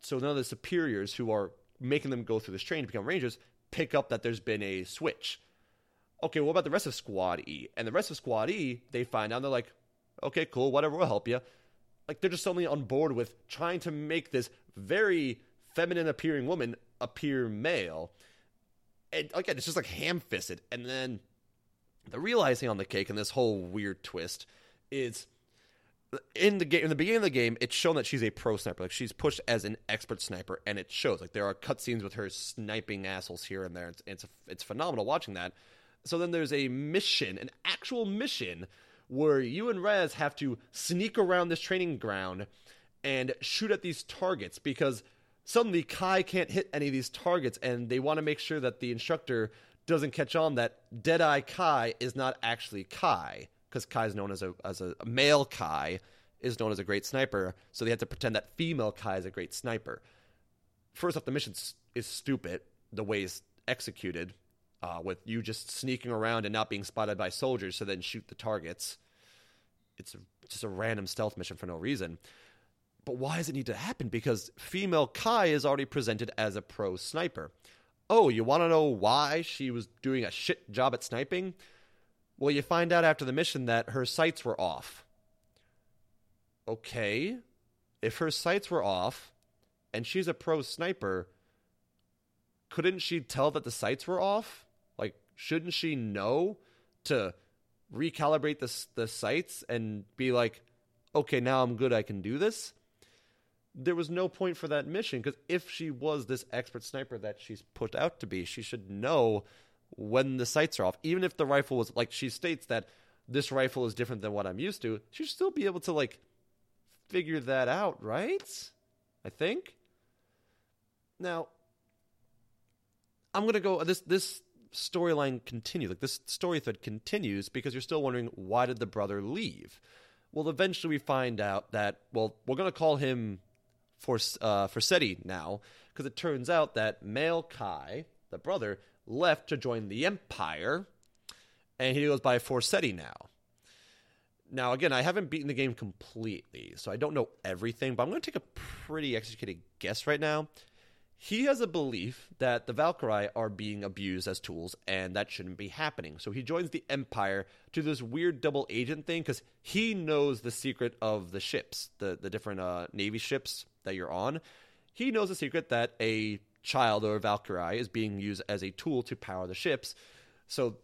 so none of the superiors who are making them go through this training to become rangers pick up that there's been a switch. Okay, what about the rest of Squad E? And the rest of Squad E, they find out they're like, okay, cool, whatever, we'll help you. Like they're just suddenly on board with trying to make this very feminine appearing woman appear male. And again, it's just like ham fisted. And then the realizing on the cake and this whole weird twist is in the game in the beginning of the game it's shown that she's a pro sniper. Like she's pushed as an expert sniper and it shows. Like there are cutscenes with her sniping assholes here and there. It's it's, it's phenomenal watching that. So then there's a mission an actual mission where you and Raz have to sneak around this training ground and shoot at these targets because suddenly Kai can't hit any of these targets and they want to make sure that the instructor doesn't catch on that Deadeye Kai is not actually Kai because Kai is known as a as a, male Kai is known as a great sniper, so they have to pretend that female Kai is a great sniper. First off, the mission is stupid the way it's executed, uh, with you just sneaking around and not being spotted by soldiers, so then shoot the targets. It's just a random stealth mission for no reason. But why does it need to happen? Because female Kai is already presented as a pro sniper. Oh, you want to know why she was doing a shit job at sniping? Well, you find out after the mission that her sights were off. Okay. If her sights were off and she's a pro sniper, couldn't she tell that the sights were off? Like, shouldn't she know to recalibrate the, the sights and be like, okay, now I'm good, I can do this? There was no point for that mission because if she was this expert sniper that she's put out to be, she should know when the sights are off. Even if the rifle was like she states that this rifle is different than what I'm used to, she should still be able to like figure that out, right? I think. Now, I'm gonna go. This this storyline continues. Like this story thread continues because you're still wondering why did the brother leave. Well, eventually we find out that well, we're gonna call him for uh, Forseti now, because it turns out that male Kai, the brother, left to join the Empire, and he goes by Forseti now. Now, again, I haven't beaten the game completely, so I don't know everything, but I'm going to take a pretty executed guess right now. He has a belief that the Valkyrie are being abused as tools, and that shouldn't be happening. So he joins the Empire to this weird double agent thing because he knows the secret of the ships, the, the different uh, Navy ships that you're on, he knows the secret that a child or a Valkyrie is being used as a tool to power the ships. So,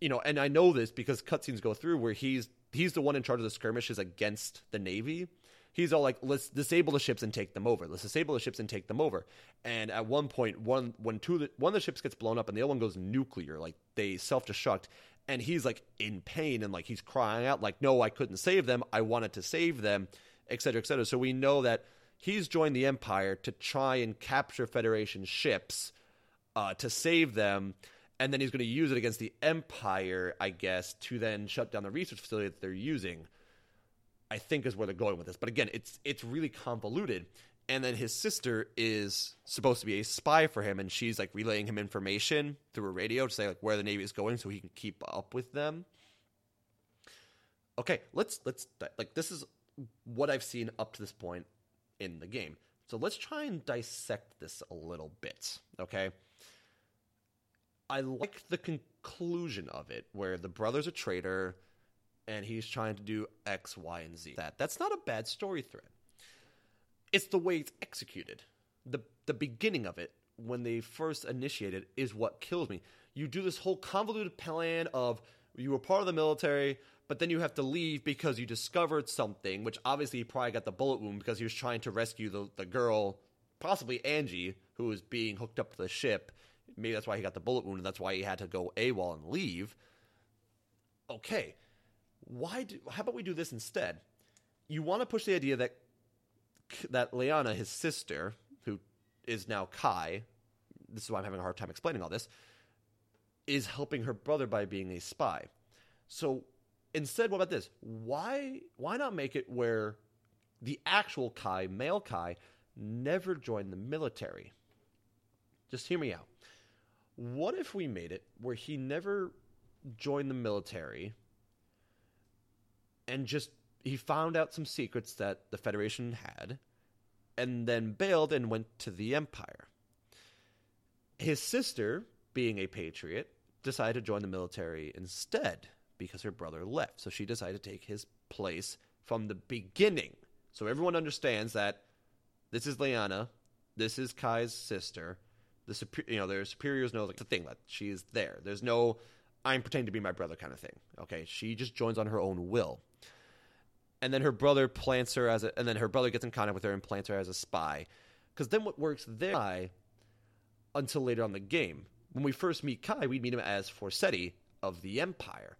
you know, and I know this because cutscenes go through where he's he's the one in charge of the skirmishes against the Navy. He's all like, let's disable the ships and take them over. Let's disable the ships and take them over. And at one point, one when two the, one of the ships gets blown up and the other one goes nuclear, like they self destruct, and he's like in pain and like he's crying out, like, no, I couldn't save them. I wanted to save them, et cetera, et cetera. So we know that he's joined the Empire to try and capture Federation ships uh, to save them, and then he's going to use it against the Empire, I guess, to then shut down the research facility that they're using. I think is where they're going with this. But again, it's it's really convoluted. And then his sister is supposed to be a spy for him, and she's like relaying him information through a radio to say like where the Navy is going, so he can keep up with them. Okay, let's let's like this is what I've seen up to this point in the game. So let's try and dissect this a little bit, okay? I like the conclusion of it where the brother's a traitor and he's trying to do X, Y, and Z. That that's not a bad story thread. It's the way it's executed. The the beginning of it, when they first initiate it, is what kills me. You do this whole convoluted plan of you were part of the military, but then you have to leave because you discovered something, which obviously he probably got the bullet wound because he was trying to rescue the, the girl, possibly Angie, who was being hooked up to the ship. Maybe that's why he got the bullet wound, and that's why he had to go AWOL and leave. Okay, why do? How about we do this instead? You want to push the idea that that Liana, his sister, who is now Kai, this is why I'm having a hard time explaining all this, is helping her brother by being a spy. So instead, what about this? Why why not make it where the actual Kai, male Kai, never joined the military? Just hear me out. What if we made it where he never joined the military and just he found out some secrets that the Federation had and then bailed and went to the Empire? His sister, being a patriot, decided to join the military instead because her brother left. So she decided to take his place from the beginning. So everyone understands that this is Liana, this is Kai's sister. The super, you know, their superiors know like the thing that she's there. There's no I'm pretending to be my brother kind of thing. Okay, she just joins on her own will. And then her brother plants her as a, and then her brother gets in contact with her and plants her as a spy. Because then what works there until later on the game. When we first meet Kai, we'd meet him as Forseti of the Empire.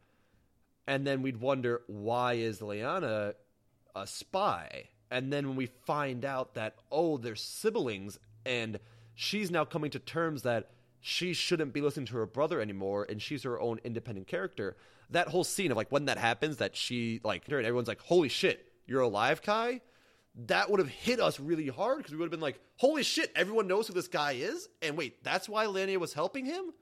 And then we'd wonder why is Liana a spy? And then when we find out that oh, they're siblings and she's now coming to terms that she shouldn't be listening to her brother anymore and she's her own independent character. That whole scene of like when that happens that she like everyone's like, "Holy shit, you're alive, Kai?" that would have hit us really hard because we would have been like, holy shit, everyone knows who this guy is. And wait, that's why Lania was helping him?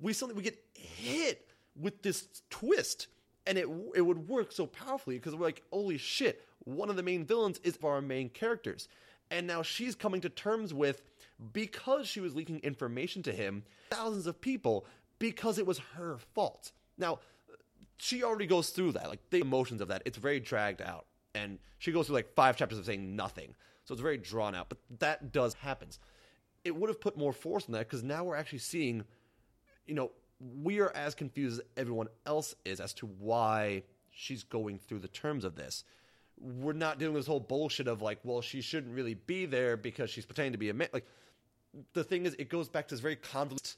We suddenly we get hit with this twist. And it it would work so powerfully because we're like, holy shit, one of the main villains is our main characters. And now she's coming to terms with because she was leaking information to him, thousands of people, because it was her fault. Now, she already goes through that, like the emotions of that. It's very dragged out and she goes through like five chapters of saying nothing. So it's very drawn out, but that does happens. It would have put more force on that because now we're actually seeing, you know, we are as confused as everyone else is as to why she's going through the terms of this. We're not dealing with this whole bullshit of like, well, she shouldn't really be there because she's pretending to be a man. Like, the thing is, it goes back to this very convoluted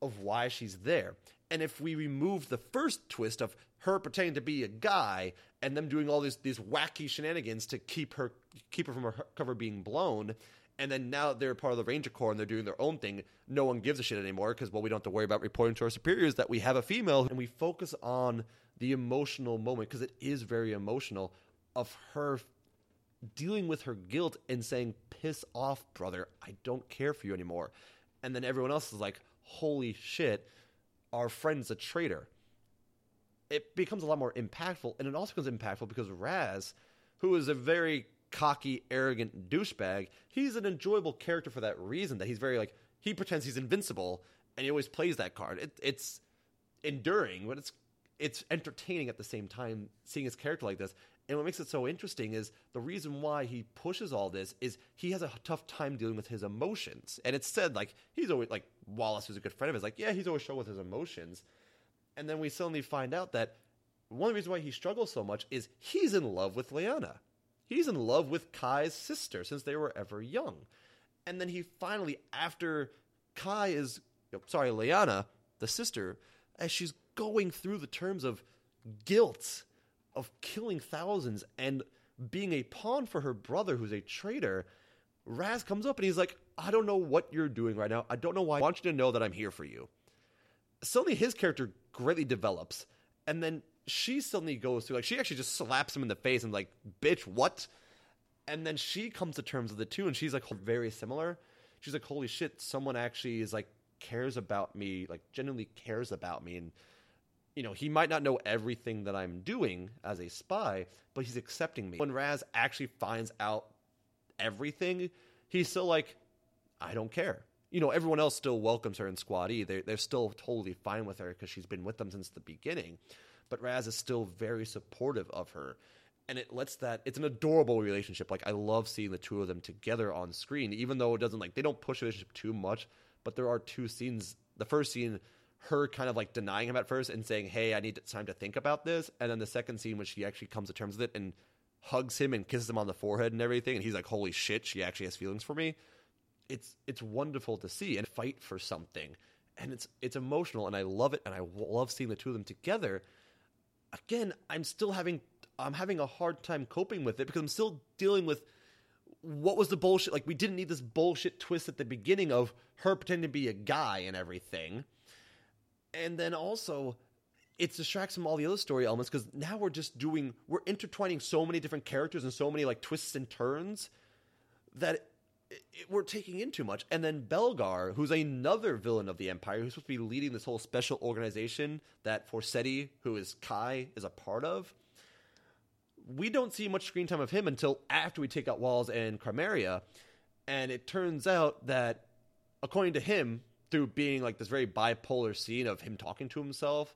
of why she's there. And if we remove the first twist of her pretending to be a guy and them doing all these these wacky shenanigans to keep her keep her from her cover being blown, and then now they're part of the Ranger Corps and they're doing their own thing. No one gives a shit anymore because well, we don't have to worry about reporting to our superiors that we have a female, and we focus on the emotional moment because it is very emotional of her dealing with her guilt and saying, "Piss off, brother! I don't care for you anymore," and then everyone else is like, "Holy shit, our friend's a traitor." it becomes a lot more impactful, and it also becomes impactful because Raz, who is a very cocky, arrogant douchebag, he's an enjoyable character for that reason. That he's very like he pretends he's invincible, and he always plays that card. It, it's enduring, but it's it's entertaining at the same time seeing his character like this. And what makes it so interesting is the reason why he pushes all this is he has a tough time dealing with his emotions. And it's said like he's always like Wallace, who's a good friend of his, like yeah, he's always struggled with his emotions. And then we suddenly find out that one reasons why he struggles so much is he's in love with Liana. He's in love with Kai's sister since they were ever young. And then he finally, after Kai is, oh, sorry, Liana, the sister, as she's going through the terms of guilt of killing thousands and being a pawn for her brother who's a traitor, Raz comes up and he's like, I don't know what you're doing right now. I don't know why. I want you to know that I'm here for you. Suddenly his character greatly develops. And then she suddenly goes through, like, she actually just slaps him in the face and, like, bitch, what? And then she comes to terms with the two and she's like very similar. She's like, holy shit, someone actually is like cares about me, like genuinely cares about me. And, you know, he might not know everything that I'm doing as a spy, but he's accepting me. When Raz actually finds out everything, he's still like, I don't care you know, everyone else still welcomes her in Squad E. They're, they're still totally fine with her because she's been with them since the beginning. But Raz is still very supportive of her. And it lets that, it's an adorable relationship. Like, I love seeing the two of them together on screen, even though it doesn't, like, they don't push the relationship too much. But there are two scenes. The first scene, her kind of like denying him at first and saying, "Hey, I need time to think about this," and then the second scene when she actually comes to terms with it and hugs him and kisses him on the forehead and everything, and he's like, "Holy shit, she actually has feelings for me." It's it's wonderful to see and fight for something, and it's it's emotional, and I love it, and I love seeing the two of them together. Again, I'm still having I'm having a hard time coping with it because I'm still dealing with what was the bullshit? Like we didn't need this bullshit twist at the beginning of her pretending to be a guy and everything, and then also it distracts from all the other story elements because now we're just doing we're intertwining so many different characters and so many like twists and turns that it, it, we're taking in too much. And then Belgar, who's another villain of the Empire, who's supposed to be leading this whole special organization that Forseti, who is Kai, is a part of. We don't see much screen time of him until after we take out Walz and Crymaria, and it turns out that, according to him, through being like this very bipolar scene of him talking to himself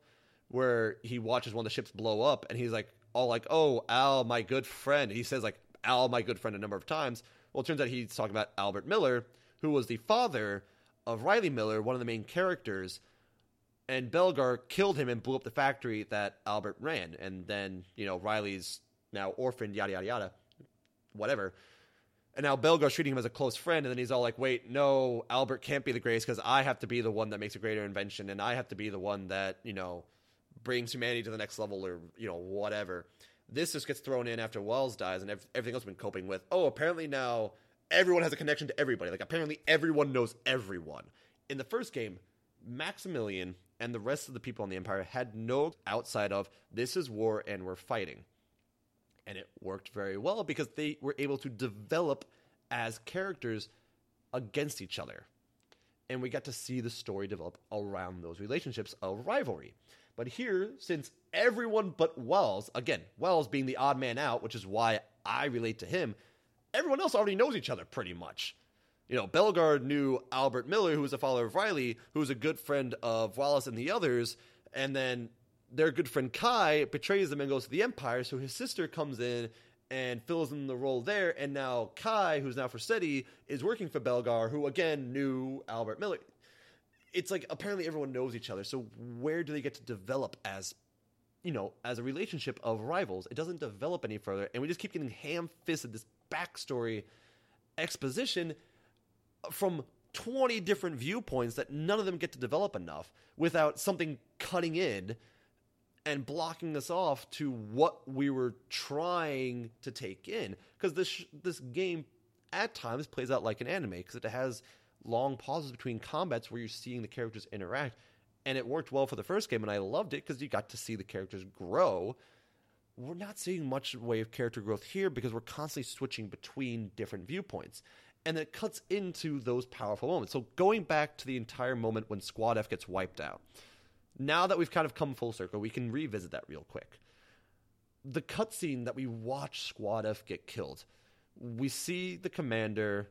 where he watches one of the ships blow up and he's like all like oh al my good friend. He says like al my good friend a number of times. Well it turns out he's talking about albert miller who was the father of riley miller one of the main characters and belgar killed him and blew up the factory that albert ran. And then you know riley's now orphaned yada yada yada. Whatever and now Belgar's treating him as a close friend, and then he's all like, "Wait, no, Albert can't be the greatest because I have to be the one that makes a greater invention, and I have to be the one that you know brings humanity to the next level, or you know whatever." This just gets thrown in after Walz dies, and everything else been coping with. Oh, apparently now everyone has a connection to everybody. Like apparently everyone knows everyone. In the first game, Maximilian and the rest of the people on the Empire had no outside of this is war and we're fighting and it worked very well because they were able to develop as characters against each other. And we got to see the story develop around those relationships of rivalry. But here, since everyone but Walz, again, Walz being the odd man out, which is why I relate to him, everyone else already knows each other pretty much. You know, Belgar knew Albert Miller, who was a follower of Riley, who was a good friend of Wallace and the others, and then their good friend Kai betrays them and goes to the Empire. So his sister comes in and fills in the role there. And now Kai, who's now Forseti, is working for Belgar, who again knew Albert Miller. It's like apparently everyone knows each other. So where do they get to develop as, you know, as a relationship of rivals? It doesn't develop any further, and we just keep getting ham-fisted this backstory exposition from 20 different viewpoints that none of them get to develop enough without something cutting in and blocking us off to what we were trying to take in. Because this this game at times plays out like an anime because it has long pauses between combats where you're seeing the characters interact. And it worked well for the first game and I loved it because you got to see the characters grow. We're not seeing much way of character growth here because we're constantly switching between different viewpoints. And it cuts into those powerful moments. So going back to the entire moment when squad f gets wiped out now that we've kind of come full circle, we can revisit that real quick. The cutscene that we watch Squad F get killed, we see the commander,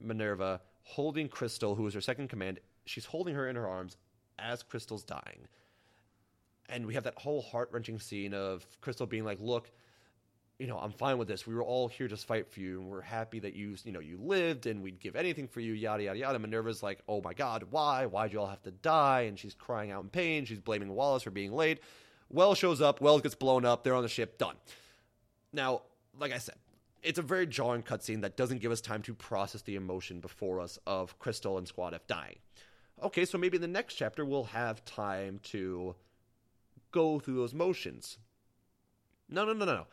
Minerva, holding Crystal, who is her second command. She's holding her in her arms as Crystal's dying. And we have that whole heart wrenching scene of Crystal being like, Look, you know, I'm fine with this. We were all here to fight for you, and we're happy that you, you know, you lived, and we'd give anything for you. Yada yada yada. Minerva's like, oh my god, why? Why'd you all have to die? And she's crying out in pain. She's blaming Wallace for being late. Wells shows up. Wells gets blown up. They're on the ship. Done. Now, like I said, it's a very jarring cutscene that doesn't give us time to process the emotion before us of Crystal and Squad F dying. Okay, so maybe in the next chapter we'll have time to go through those motions. No, no, no, no, no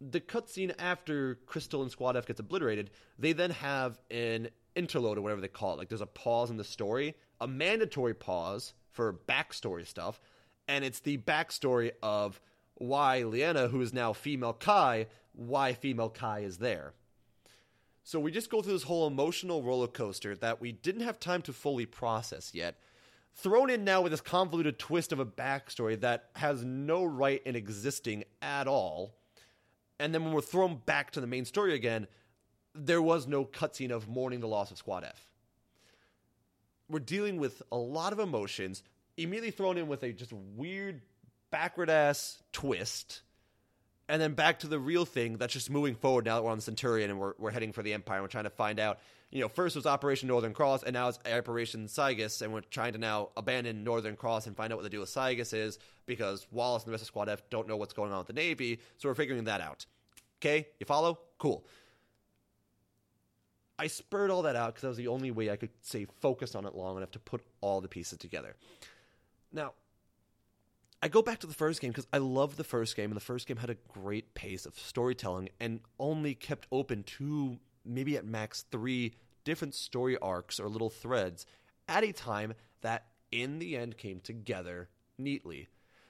the cutscene after Crystal and Squad F gets obliterated, they then have an interlude or whatever they call it. Like there's a pause in the story, a mandatory pause for backstory stuff, and it's the backstory of why Liena, who is now female Kai, why female Kai is there. So we just go through this whole emotional roller coaster that we didn't have time to fully process yet. Thrown in now with this convoluted twist of a backstory that has no right in existing at all and then when we're thrown back to the main story again, there was no cutscene of mourning the loss of Squad F. We're dealing with a lot of emotions, immediately thrown in with a just weird backward ass twist, and then back to the real thing that's just moving forward now that we're on the Centurion and we're, we're heading for the Empire. And we're trying to find out, you know, first was Operation Northern Cross, and now it's Operation Cygnus, and we're trying to now abandon Northern Cross and find out what the deal with Cygnus is because Wallace and the rest of Squad F don't know what's going on with the Navy, so we're figuring that out. Okay, you follow? Cool. I spurred all that out because that was the only way I could say focus on it long enough to put all the pieces together. Now, I go back to the first game because I love the first game, and the first game had a great pace of storytelling and only kept open two, maybe at max three different story arcs or little threads at a time that in the end came together neatly.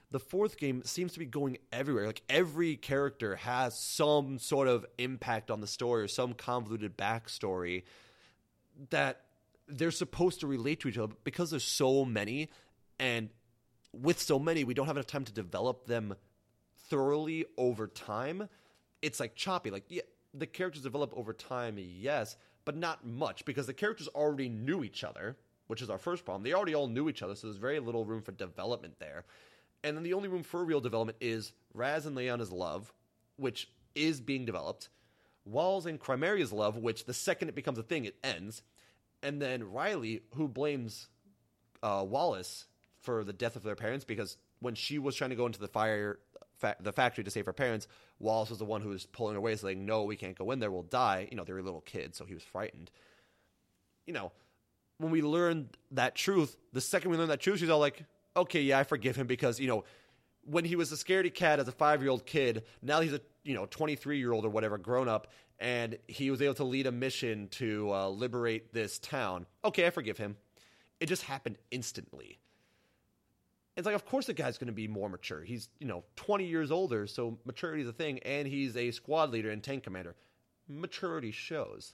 The fourth game seems to be going everywhere. Like every character has some sort of impact on the story or some convoluted backstory that they're supposed to relate to each other. But because there's so many and with so many, we don't have enough time to develop them thoroughly over time. It's like choppy. Like, yeah, the characters develop over time, yes, but not much because the characters already knew each other, which is our first problem. They already all knew each other, so there's very little room for development there. And then the only room for real development is Raz and Lyanna's love, which is being developed, Walz and Crymaria's love, which the second it becomes a thing, it ends, and then Riley, who blames uh, Wallace for the death of their parents because when she was trying to go into the fire fa- the factory to save her parents, Wallace was the one who was pulling her away, saying, "No, we can't go in there. We'll die." You know, they were little kids, so he was frightened. You know, when we learned that truth, the second we learned that truth, she's all like, "Okay, yeah, I forgive him because you know." When he was a scaredy cat as a five year old kid, now he's a you know twenty three year old or whatever grown up, and he was able to lead a mission to uh, liberate this town. Okay, I forgive him. It just happened instantly it's like, of course, the guy's going to be more mature. He's, you know, 20 years older, so maturity is a thing, and he's a squad leader and tank commander. Maturity shows.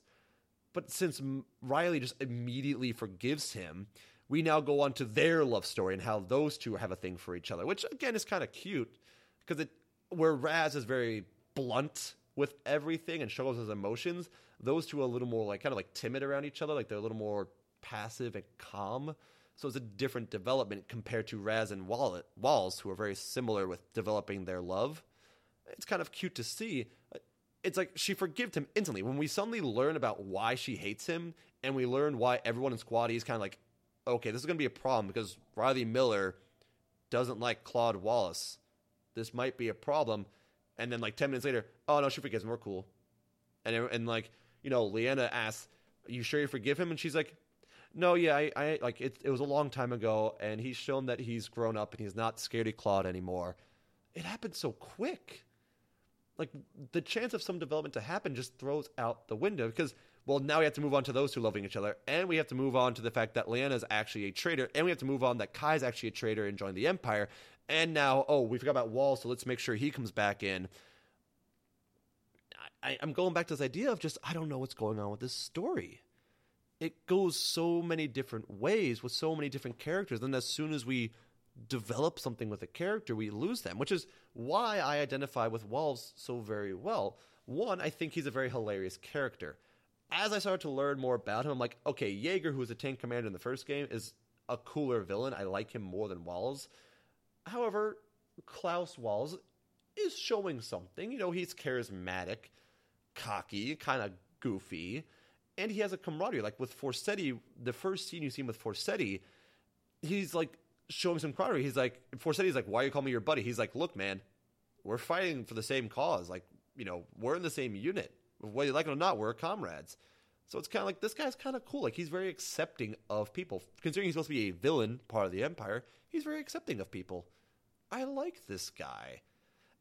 But since Riley just immediately forgives him, we now go on to their love story and how those two have a thing for each other, which again is kind of cute because it where Raz is very blunt with everything and shows his emotions, those two are a little more like kind of like timid around each other, like they're a little more passive and calm. So it's a different development compared to Raz and Wallet, Walls, who are very similar with developing their love. It's kind of cute to see. It's like she forgives him instantly. When we suddenly learn about why she hates him, and we learn why everyone in Squad is kind of like, okay, this is going to be a problem because Riley Miller doesn't like Claude Wallace. This might be a problem. And then like ten minutes later, oh no, she forgives him. We're cool. And and like you know, Leanna asks, Are "You sure you forgive him?" And she's like, no, yeah, I, I like it. It was a long time ago, and he's shown that he's grown up and he's not scaredy Claude anymore. It happened so quick. Like the chance of some development to happen just throws out the window because well now we have to move on to those two loving each other, and we have to move on to the fact that Lyanna is actually a traitor, and we have to move on that Kai's actually a traitor and joined the Empire, and now oh we forgot about Wall, so let's make sure he comes back in. I, I'm going back to this idea of just I don't know what's going on with this story it goes so many different ways with so many different characters. And as soon as we develop something with a character, we lose them, which is why I identify with Walz so very well. One, I think he's a very hilarious character. As I started to learn more about him, I'm like, okay, Jaeger, who was a tank commander in the first game, is a cooler villain. I like him more than Walz. However, Klaus Walz is showing something. You know, he's charismatic, cocky, kind of goofy and he has a camaraderie. Like with Forseti, the first scene you see him with Forseti, he's like showing some camaraderie. He's like, Forseti's like, why you call me your buddy? He's like, look, man, we're fighting for the same cause. Like, you know, we're in the same unit. Whether you like it or not, we're comrades. So it's kind of like this guy's kind of cool. Like he's very accepting of people. Considering he's supposed to be a villain, part of the Empire, he's very accepting of people. I like this guy.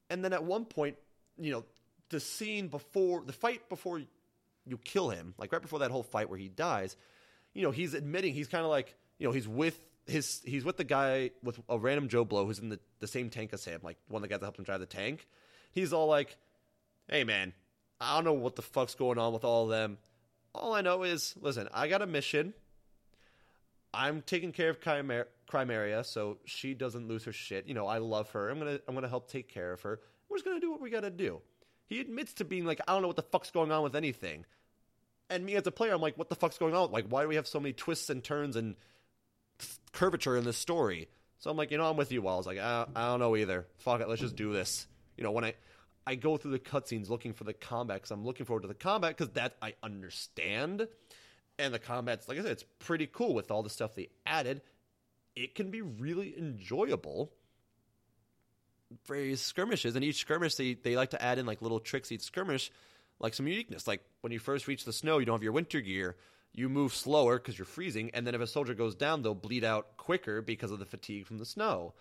And then at one point, you know, the scene before the fight before you kill him, like right before that whole fight where he dies, you know, he's admitting he's kind of like, you know, he's with his he's with the guy with a random Joe Blow who's in the, the same tank as him, like one of the guys that helped him drive the tank. He's all like, "Hey man, I don't know what the fuck's going on with all of them. All I know is, listen, I got a mission. I'm taking care of Chimer- Crymaria, so she doesn't lose her shit. You know, I love her. I'm gonna I'm gonna help take care of her. We're just gonna do what we gotta do. He admits to being like, I don't know what the fuck's going on with anything. And me as a player, I'm like, what the fuck's going on? Like, why do we have so many twists and turns and curvature in this story? So I'm like, you know, I'm with you, Walz. Like, I, I don't know either. Fuck it, let's just do this. You know, when I, I go through the cutscenes looking for the combat because I'm looking forward to the combat because that I understand. And the combat's, like I said, it's pretty cool with all the stuff they added. It can be really enjoyable for skirmishes. And each skirmish, they, they like to add in like little tricks each skirmish, like some uniqueness. Like when you first reach the snow, you don't have your winter gear. You move slower because you're freezing. And then if a soldier goes down, they'll bleed out quicker because of the fatigue from the snow.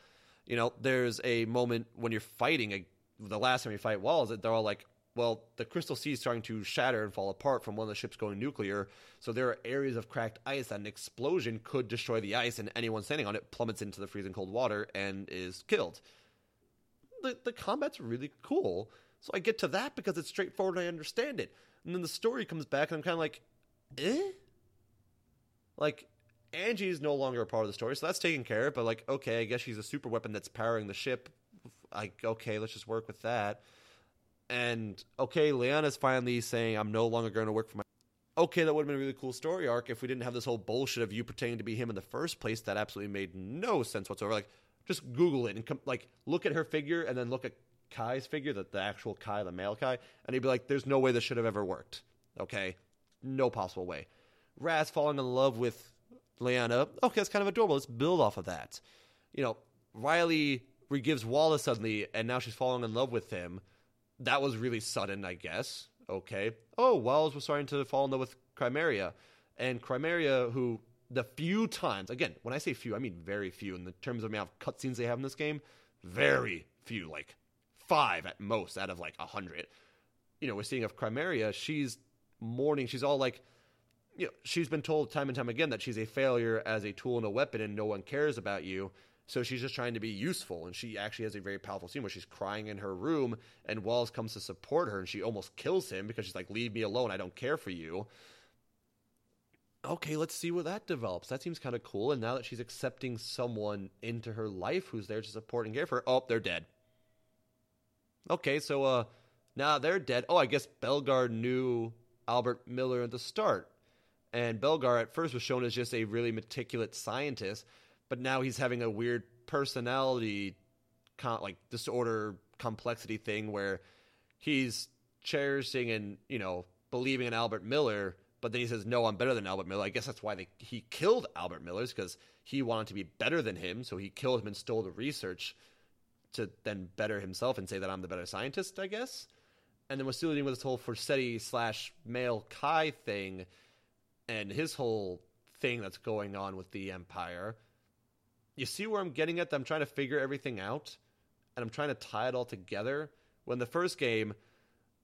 You know, there's a moment when you're fighting a the last time you fight Walz, that they're all like, well, the crystal sea is starting to shatter and fall apart from one of the ships going nuclear. So there are areas of cracked ice that an explosion could destroy the ice, and anyone standing on it plummets into the freezing cold water and is killed. The the combat's really cool. So I get to that because it's straightforward and I understand it. And then the story comes back and I'm kind of like, eh? Like, Angie is no longer a part of the story, so that's taken care of. But like, okay, I guess she's a super weapon that's powering the ship like okay, let's just work with that. And okay, Leona's finally saying I'm no longer going to work for my. Okay, that would have been a really cool story arc if we didn't have this whole bullshit of you pretending to be him in the first place. That absolutely made no sense whatsoever. Like, just Google it and like look at her figure and then look at Kai's figure, the, the actual Kai, the male Kai, and he'd be like, "There's no way this should have ever worked." Okay, no possible way. Raz falling in love with Leona. Okay, that's kind of adorable. Let's build off of that. You know, Riley where he gives Wallace suddenly, and now she's falling in love with him. That was really sudden, I guess. Okay. Oh, Wallace was starting to fall in love with Crymaria. And Crymaria, who the few times, again, when I say few, I mean very few in the terms of amount of cutscenes they have in this game, very few, like five at most out of like a hundred. You know, we're seeing of Crymaria, she's mourning, she's all like, you know, she's been told time and time again that she's a failure as a tool and a weapon and no one cares about you. So she's just trying to be useful, and she actually has a very powerful scene where she's crying in her room, and Wallace comes to support her, and she almost kills him because she's like, "Leave me alone. I don't care for you." Okay, let's see where that develops. That seems kind of cool. And now that she's accepting someone into her life who's there to support and care for her, oh, they're dead. Okay, so uh, now they're dead. Oh, I guess Belgar knew Albert Miller at the start. And Belgar at first was shown as just a really meticulous scientist, but now he's having a weird personality like disorder complexity thing where he's cherishing and you know believing in Albert Miller, but then he says, "No, I'm better than Albert Miller." I guess that's why they, he killed Albert Miller's because he wanted to be better than him, so he killed him and stole the research to then better himself and say that I'm the better scientist. I guess. And then we're still dealing with this whole Forseti slash male Kai thing, and his whole thing that's going on with the Empire you see where I'm getting at? I'm trying to figure everything out and I'm trying to tie it all together. When the first game,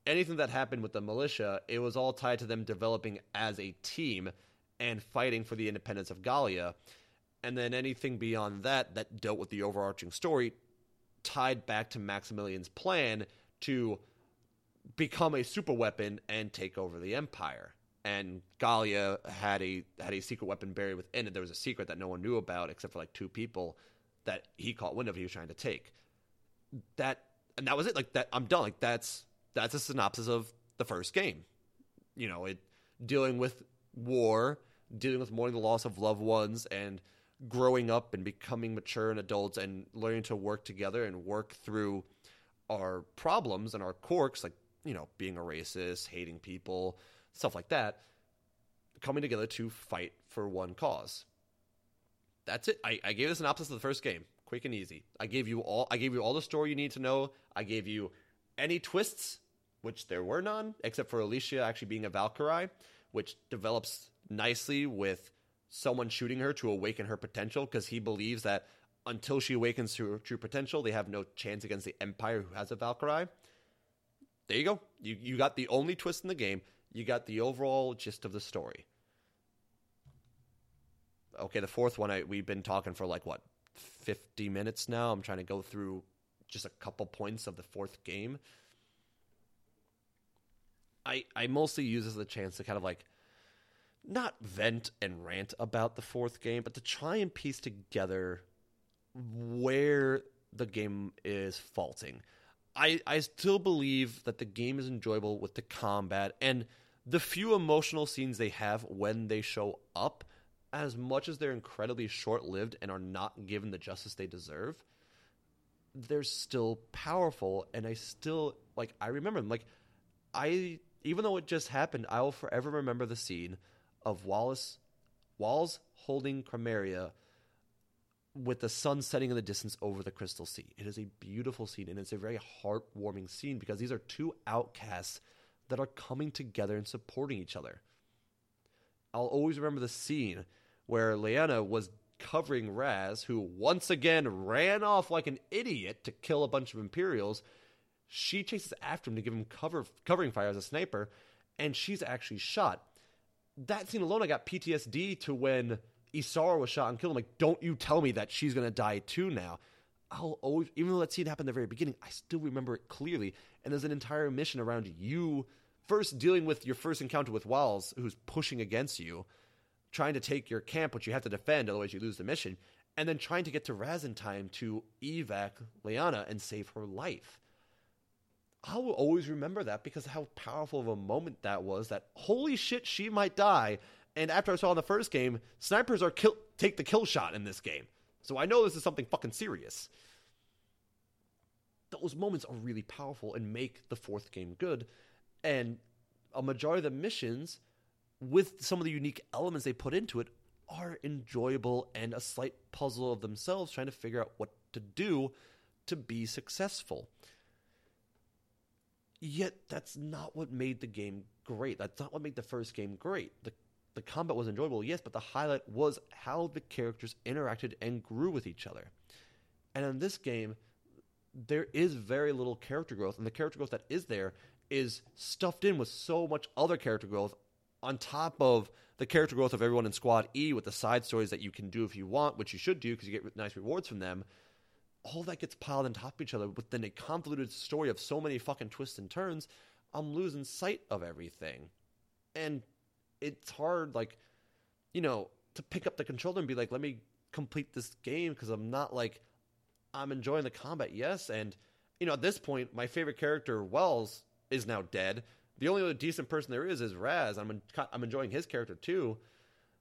anything that happened with the militia, it was all tied to them developing as a team and fighting for the independence of Gallia. And then anything beyond that that dealt with the overarching story tied back to Maximilian's plan to become a super weapon and take over the empire and Gallia had a had a secret weapon buried within it. There was a secret that no one knew about except for like two people that he caught wind of. He was trying to take that, and that was it. Like that, I'm done. Like that's that's a synopsis of the first game. You know, it dealing with war, dealing with mourning the loss of loved ones, and growing up and becoming mature and adults, and learning to work together and work through our problems and our quirks, like you know, being a racist, hating people stuff like that, coming together to fight for one cause. That's it. I, I gave the synopsis of the first game, quick and easy. I gave you all. I gave you all the story you need to know. I gave you any twists, which there were none, except for Alicia actually being a Valkyrie, which develops nicely with someone shooting her to awaken her potential because he believes that until she awakens to her true potential, they have no chance against the Empire who has a Valkyrie. There you go. You you got the only twist in the game you got the overall gist of the story. Okay, the fourth one, I, we've been talking for like what, 50 minutes now. I'm trying to go through just a couple points of the fourth game. I I mostly use this as a chance to kind of like not vent and rant about the fourth game, but to try and piece together where the game is faulting. I, I still believe that the game is enjoyable with the combat and the few emotional scenes they have when they show up, as much as they're incredibly short lived and are not given the justice they deserve, they're still powerful and I still like I remember them. Like I, even though it just happened, I will forever remember the scene of Wallace, Walz holding Crymaria with the sun setting in the distance over the crystal sea. It is a beautiful scene and it's a very heartwarming scene because these are two outcasts that are coming together and supporting each other. I'll always remember the scene where Lyanna was covering Raz, who once again ran off like an idiot to kill a bunch of Imperials. She chases after him to give him cover covering fire as a sniper, and she's actually shot. That scene alone, I got PTSD to when Isara was shot and killed. I'm like, don't you tell me that she's gonna die too now. I'll always, even though that scene happened at the very beginning, I still remember it clearly. And there's an entire mission around you first dealing with your first encounter with Walz, who's pushing against you, trying to take your camp, which you have to defend, otherwise you lose the mission, and then trying to get to Raz in time to evac Lyanna and save her life. I will always remember that because how powerful of a moment that was. That holy shit, she might die. And after I saw in the first game, snipers are kill take the kill shot in this game, so I know this is something fucking serious. Those moments are really powerful and make the fourth game good. And a majority of the missions, with some of the unique elements they put into it, are enjoyable and a slight puzzle of themselves trying to figure out what to do to be successful. Yet that's not what made the game great. That's not what made the first game great. The the combat was enjoyable, yes, but the highlight was how the characters interacted and grew with each other. And in this game, there is very little character growth, and the character growth that is there is stuffed in with so much other character growth on top of the character growth of everyone in Squad E with the side stories that you can do if you want, which you should do because you get nice rewards from them. All that gets piled on top of each other within a convoluted story of so many fucking twists and turns. I'm losing sight of everything. And it's hard, like, you know, to pick up the controller and be like, let me complete this game because I'm not like, I'm enjoying the combat, yes. And, you know, at this point, my favorite character, Wells, is now dead. The only other decent person there is is Raz. I'm I'm enjoying his character too.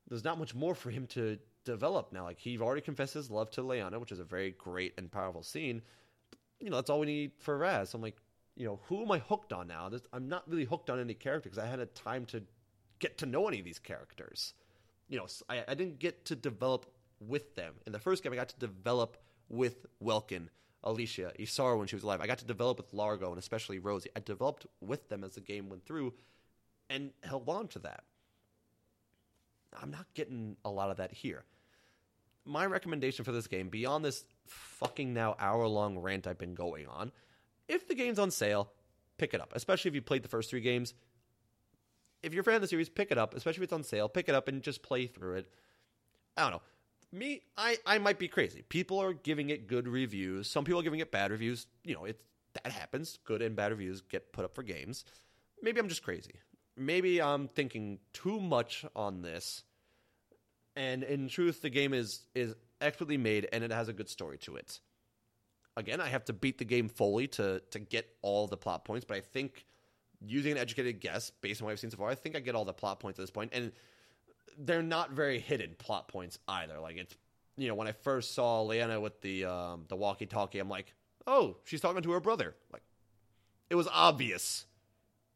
There's not much more for him to develop now. Like he already confessed his love to Lyanna, which is a very great and powerful scene. You know, that's all we need for Raz. So I'm like, you know, who am I hooked on now? This, I'm not really hooked on any character because I had a time to get to know any of these characters. You know, I, I didn't get to develop with them. In the first game, I got to develop with Welkin Alicia, Isara when she was alive. I got to develop with Largo and especially Rosie. I developed with them as the game went through and held on to that. I'm not getting a lot of that here. My recommendation for this game, beyond this fucking now hour long rant I've been going on, if the game's on sale, pick it up. Especially if you played the first three games. If you're a fan of the series, pick it up. Especially if it's on sale, pick it up and just play through it. I don't know me, I, I might be crazy. People are giving it good reviews. Some people are giving it bad reviews. You know, it that happens. Good and bad reviews get put up for games. Maybe I'm just crazy. Maybe I'm thinking too much on this. And in truth, the game is is expertly made and it has a good story to it. Again, I have to beat the game fully to to get all the plot points, but I think using an educated guess based on what I've seen so far, I think I get all the plot points at this point. And they're not very hidden plot points either. Like it's you know when I first saw Lyanna with the um, the walkie talkie, I'm like, oh, she's talking to her brother. Like it was obvious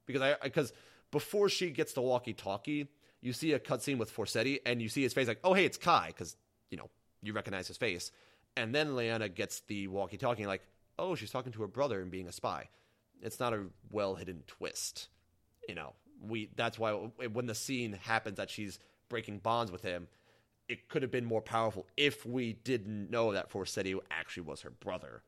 because I because before she gets the walkie talkie, you see a cutscene with Forseti, and you see his face like, oh hey, it's Kai because you know you recognize his face, and then Lyanna gets the walkie talkie like, oh, she's talking to her brother and being a spy. It's not a well hidden twist, you know. We that's why when the scene happens that she's breaking bonds with him, it could have been more powerful if we didn't know that Forseti actually was her brother.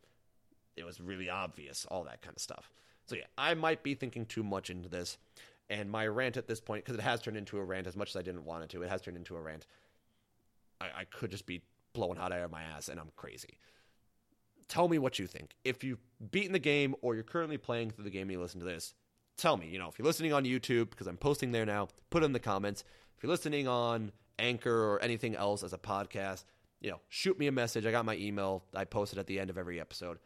It was really obvious, all that kind of stuff. So yeah, I might be thinking too much into this, and my rant at this point, because it has turned into a rant as much as I didn't want it to, it has turned into a rant. I, I could just be blowing hot air in my ass, and I'm crazy. Tell me what you think. If you've beaten the game or you're currently playing through the game and you listen to this, tell me. You know, if you're listening on YouTube, because I'm posting there now, put in the comments. If you're listening on Anchor or anything else as a podcast, you know, shoot me a message. I got my email. I post it at the end of every episode.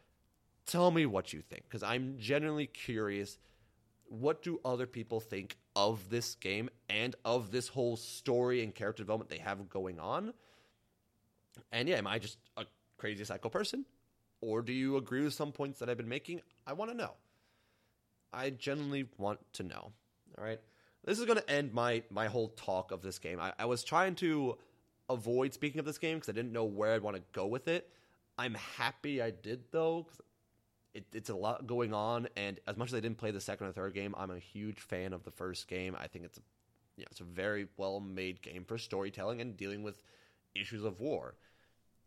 Tell me what you think because I'm genuinely curious. What do other people think of this game and of this whole story and character development they have going on? And yeah, am I just a crazy psycho person? Or do you agree with some points that I've been making? I want to know. I genuinely want to know. All right. This is going to end my my whole talk of this game. I, I was trying to avoid speaking of this game because I didn't know where I'd want to go with it. I'm happy I did though. Cause it, it's a lot going on, and as much as I didn't play the second or third game, I'm a huge fan of the first game. I think it's a, you know, it's a very well made game for storytelling and dealing with issues of war.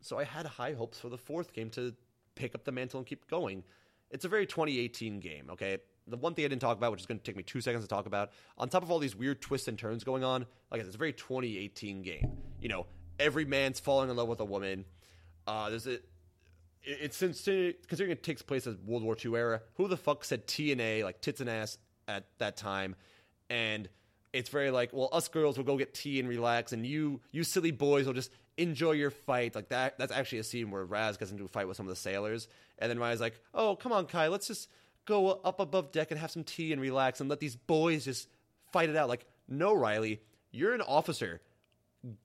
So I had high hopes for the fourth game to pick up the mantle and keep going. It's a very 2018 game, okay? The one thing I didn't talk about, which is going to take me two seconds to talk about, on top of all these weird twists and turns going on, like I said, it's a very 2018 game. You know, every man's falling in love with a woman. Uh, there's a it's since considering it takes place as World War II era. Who the fuck said T and A like tits and ass at that time? And it's very like, well, us girls will go get tea and relax, and you you silly boys will just enjoy your fight. Like that. That's actually a scene where Raz gets into a fight with some of the sailors, and then Raz like, oh come on, Kai, let's just go up above deck and have some tea and relax, and let these boys just fight it out. Like, no, Riley, you're an officer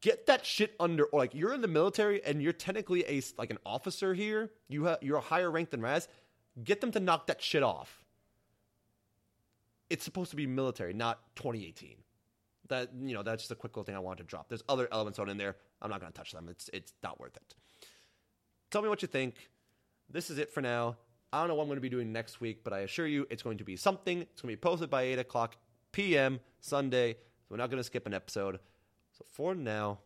get that shit under or like you're in the military and you're technically a like an officer here you have you're a higher rank than raz get them to knock that shit off. It's supposed to be military not 2018 that you know that's just a quick little thing i wanted to drop. There's other elements on in there. I'm not going to touch them. It's it's not worth it. Tell me what you think. This is it for now. I don't know what i'm going to be doing next week but i assure you it's going to be something. It's going to be posted by 8 o'clock p.m sunday. So we're not going to skip an episode so for now,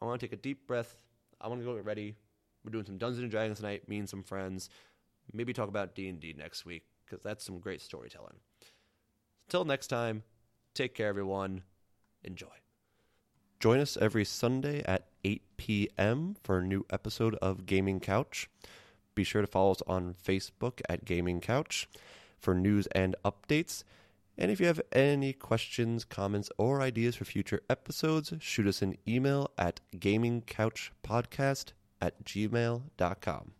I want to take a deep breath. I want to go get ready. We're doing some Dungeons and Dragons tonight. Me and some friends. Maybe talk about D and D next week because that's some great storytelling. Until next time, take care, everyone. Enjoy. Join us every Sunday at 8 p.m. for a new episode of Gaming Couch. Be sure to follow us on Facebook at Gaming Couch for news and updates. And if you have any questions, comments, or ideas for future episodes, shoot us an email at gamingcouchpodcast at gmail.com.